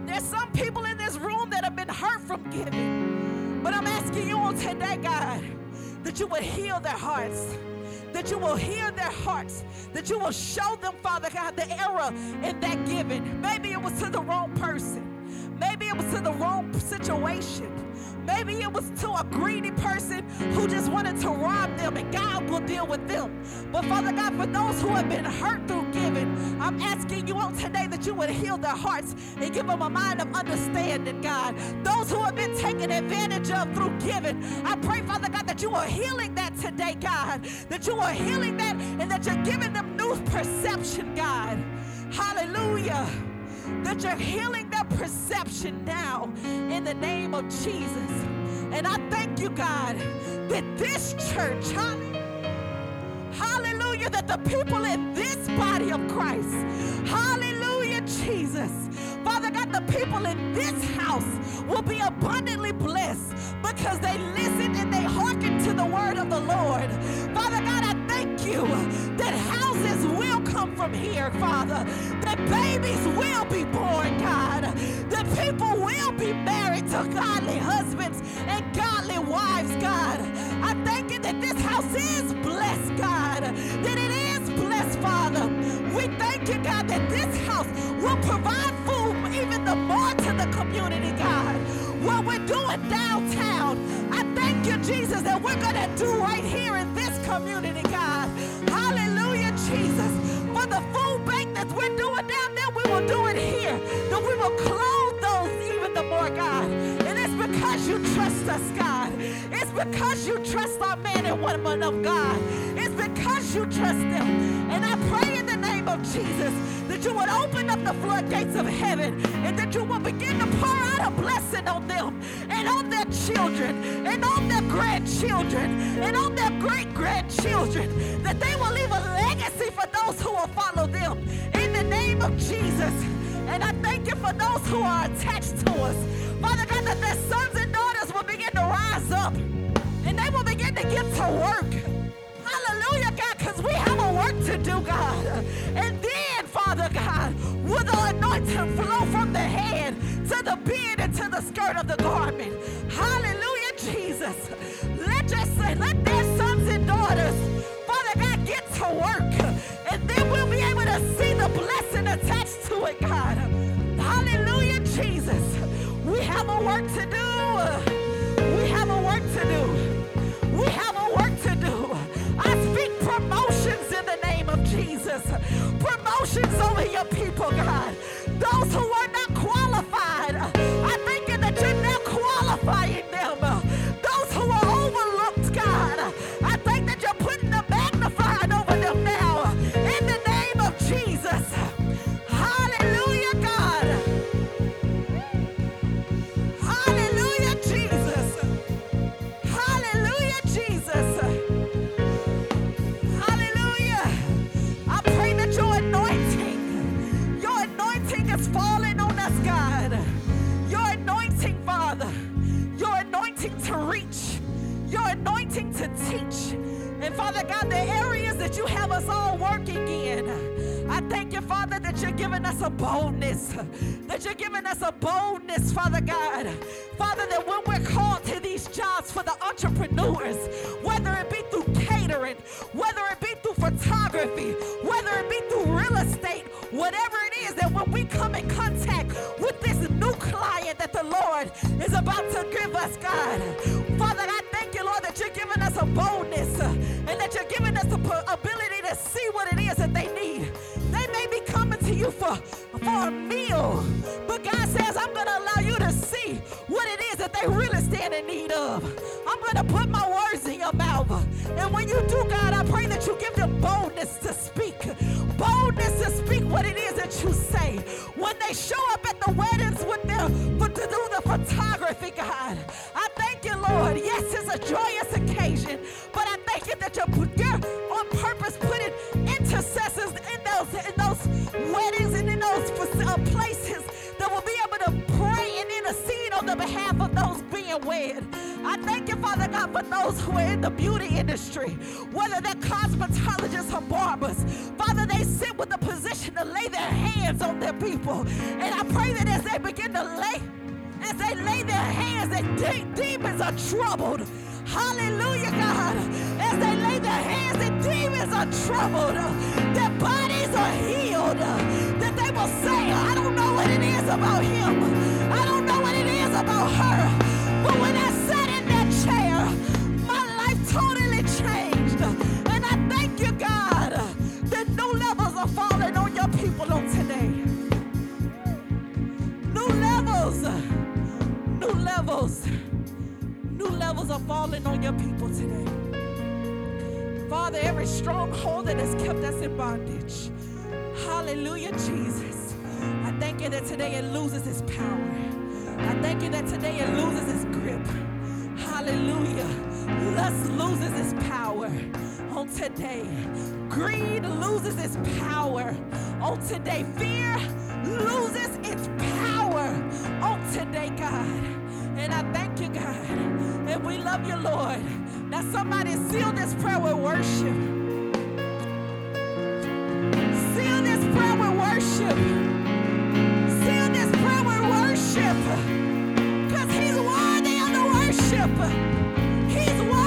There's some people in this room that have been hurt from giving. But I'm asking you on today, God, that you would heal their hearts. That you will heal their hearts, that you will show them, Father God, the error in that giving. Maybe it was to the wrong person, maybe it was to the wrong situation. Maybe it was to a greedy person who just wanted to rob them, and God will deal with them. But Father God, for those who have been hurt through giving, I'm asking you on today that you would heal their hearts and give them a mind of understanding, God. Those who have been taken advantage of through giving, I pray, Father God, that you are healing that today, God. That you are healing that and that you're giving them new perception, God. Hallelujah that you're healing their perception now in the name of Jesus. And I thank you, God, that this church, hallelujah, that the people in this body of Christ, hallelujah, Jesus, Father God, the people in this house will be abundantly blessed because they listen and they hearken to the word of the Lord. Father God, I thank you that come from here, Father. That babies will be born, God. That people will be married to godly husbands and godly wives, God. I thank you that this house is blessed, God, that it is blessed, Father. We thank you, God, that this house will provide food even the more to the community, God. What we're doing downtown, I thank you, Jesus, that we're going to do right here in this community, God. Hallelujah, Jesus. The food bank that we're doing down there, we will do it here. That we will clothe those even the more, God. Because you trust us, God. It's because you trust our man and woman of God. It's because you trust them. And I pray in the name of Jesus that you would open up the floodgates of heaven and that you will begin to pour out a blessing on them and on their children and on their grandchildren and on their great grandchildren. That they will leave a legacy for those who will follow them in the name of Jesus. And I thank you for those who are attached to us. Father God, that their sons and will begin to rise up and they will begin to get to work. Hallelujah, God, because we have a work to do, God. And then, Father God, will the anointing flow from the head to the beard and to the skirt of the garment. Hallelujah, Jesus. Let just let their sons and daughters, Father God, get to work. And then we'll be able to see the blessing attached to it, God. Hallelujah, Jesus. We have a work to do. Work to do. We have a work to do. I speak promotions in the name of Jesus. Promotions over your people, God. Those who are not anointing to teach. And Father God, the areas that you have us all working in, I thank you, Father, that you're giving us a boldness. That you're giving us a boldness, Father God. Father, that when we're called to these jobs for the entrepreneurs, whether it be through catering, whether it be through photography, whether it be through real estate, whatever it is, that when we come in contact with this new client that the Lord is about to give us, God, a boldness uh, and that you're giving us the ability to see what it is that they need. They may be coming to you for, for a meal, but God says, I'm going to allow you to see what it is that they really stand in need of. I'm going to put my words in your mouth. And when you do, God, I pray that you give them boldness to speak. Boldness to speak what it is that you say. When they show up at the weddings with their, to do the photography, God, I thank you, Lord. Yes, it's a joyous occasion, but I thank you that you're, you're on purpose putting intercessors in those, in those weddings and in those uh, places that will be able to pray and intercede on the behalf of those being wed. I thank you, Father God, for those who are in the beauty industry, whether they're cosmetologists or barbers. Father, they sit with the position to lay their hands on their people. And I pray that as they begin to lay, as they lay their hands, that de- demons are troubled. Hallelujah, God. As they lay their hands, the demons are troubled. Their bodies are healed. That they will say, I don't know what it is about him. I don't know what it is about her. But when I sat in that chair, my life totally changed. And I thank you, God, that new levels are falling on your people on today. New levels. New levels. New levels are falling on your people today. Father, every stronghold that has kept us in bondage. Hallelujah, Jesus. I thank you that today it loses its power. I thank you that today it loses its grip. Hallelujah. Lust loses its power on today. Greed loses its power on today. Fear loses its power on today, God. And I thank you, God. And we love you, Lord. Now, somebody seal this prayer with worship. Seal this prayer with worship. Seal this prayer with worship. Because he's worthy of the worship. He's worthy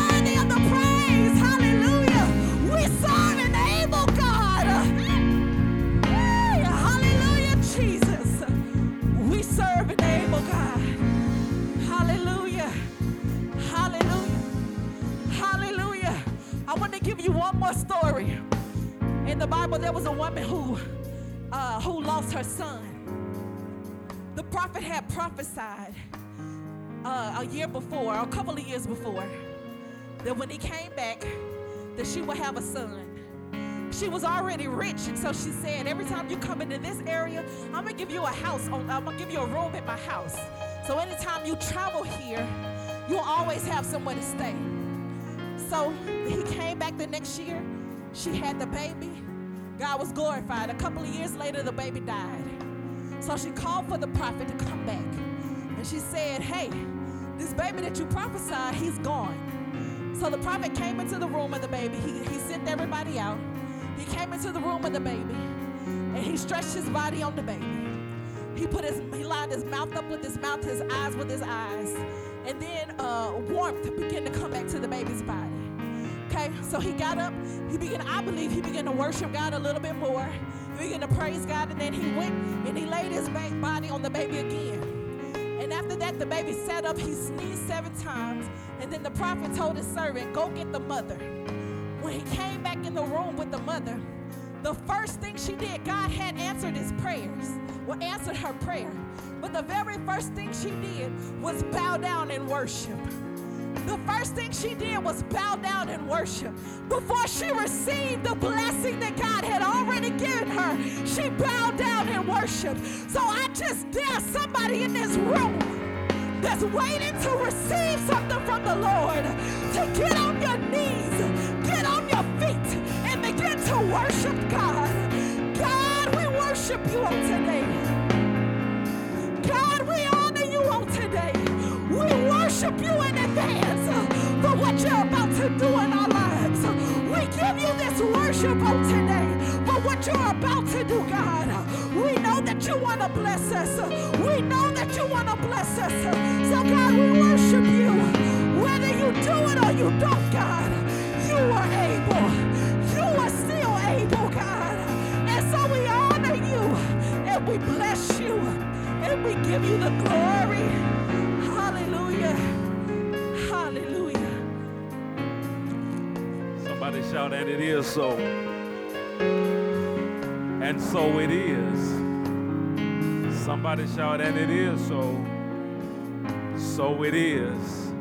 story. In the Bible, there was a woman who uh, who lost her son. The prophet had prophesied uh, a year before, a couple of years before, that when he came back, that she would have a son. She was already rich, and so she said, "Every time you come into this area, I'm gonna give you a house. On, I'm gonna give you a room at my house. So anytime you travel here, you'll always have somewhere to stay." So he came back the next year. She had the baby. God was glorified. A couple of years later, the baby died. So she called for the prophet to come back. And she said, Hey, this baby that you prophesied, he's gone. So the prophet came into the room of the baby. He, he sent everybody out. He came into the room of the baby and he stretched his body on the baby. He put his he lined his mouth up with his mouth, his eyes with his eyes. And then uh, warmth began to come back to the baby's body. Okay, so he got up. He began, I believe, he began to worship God a little bit more. He began to praise God, and then he went and he laid his body on the baby again. And after that, the baby sat up. He sneezed seven times, and then the prophet told his servant, "Go get the mother." When he came back in the room with the mother, the first thing she did, God had answered his prayers, or answered her prayer. But the very first thing she did was bow down and worship. The first thing she did was bow down and worship. Before she received the blessing that God had already given her, she bowed down and worshiped. So I just dare somebody in this room that's waiting to receive something from the Lord to get on your knees, get on your feet, to worship God. God, we worship you on today. God, we honor you on today. We worship you in advance for what you're about to do in our lives. We give you this worship on today for what you're about to do, God. We know that you want to bless us. We know that you want to bless us. So, God, we worship you. Whether you do it or you don't, God, you are able. Able, God. And so we honor you and we bless you and we give you the glory. Hallelujah. Hallelujah. Somebody shout, and it is so. And so it is. Somebody shout, and it is so. So it is.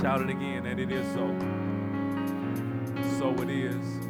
Shout it again, and it is so. So it is.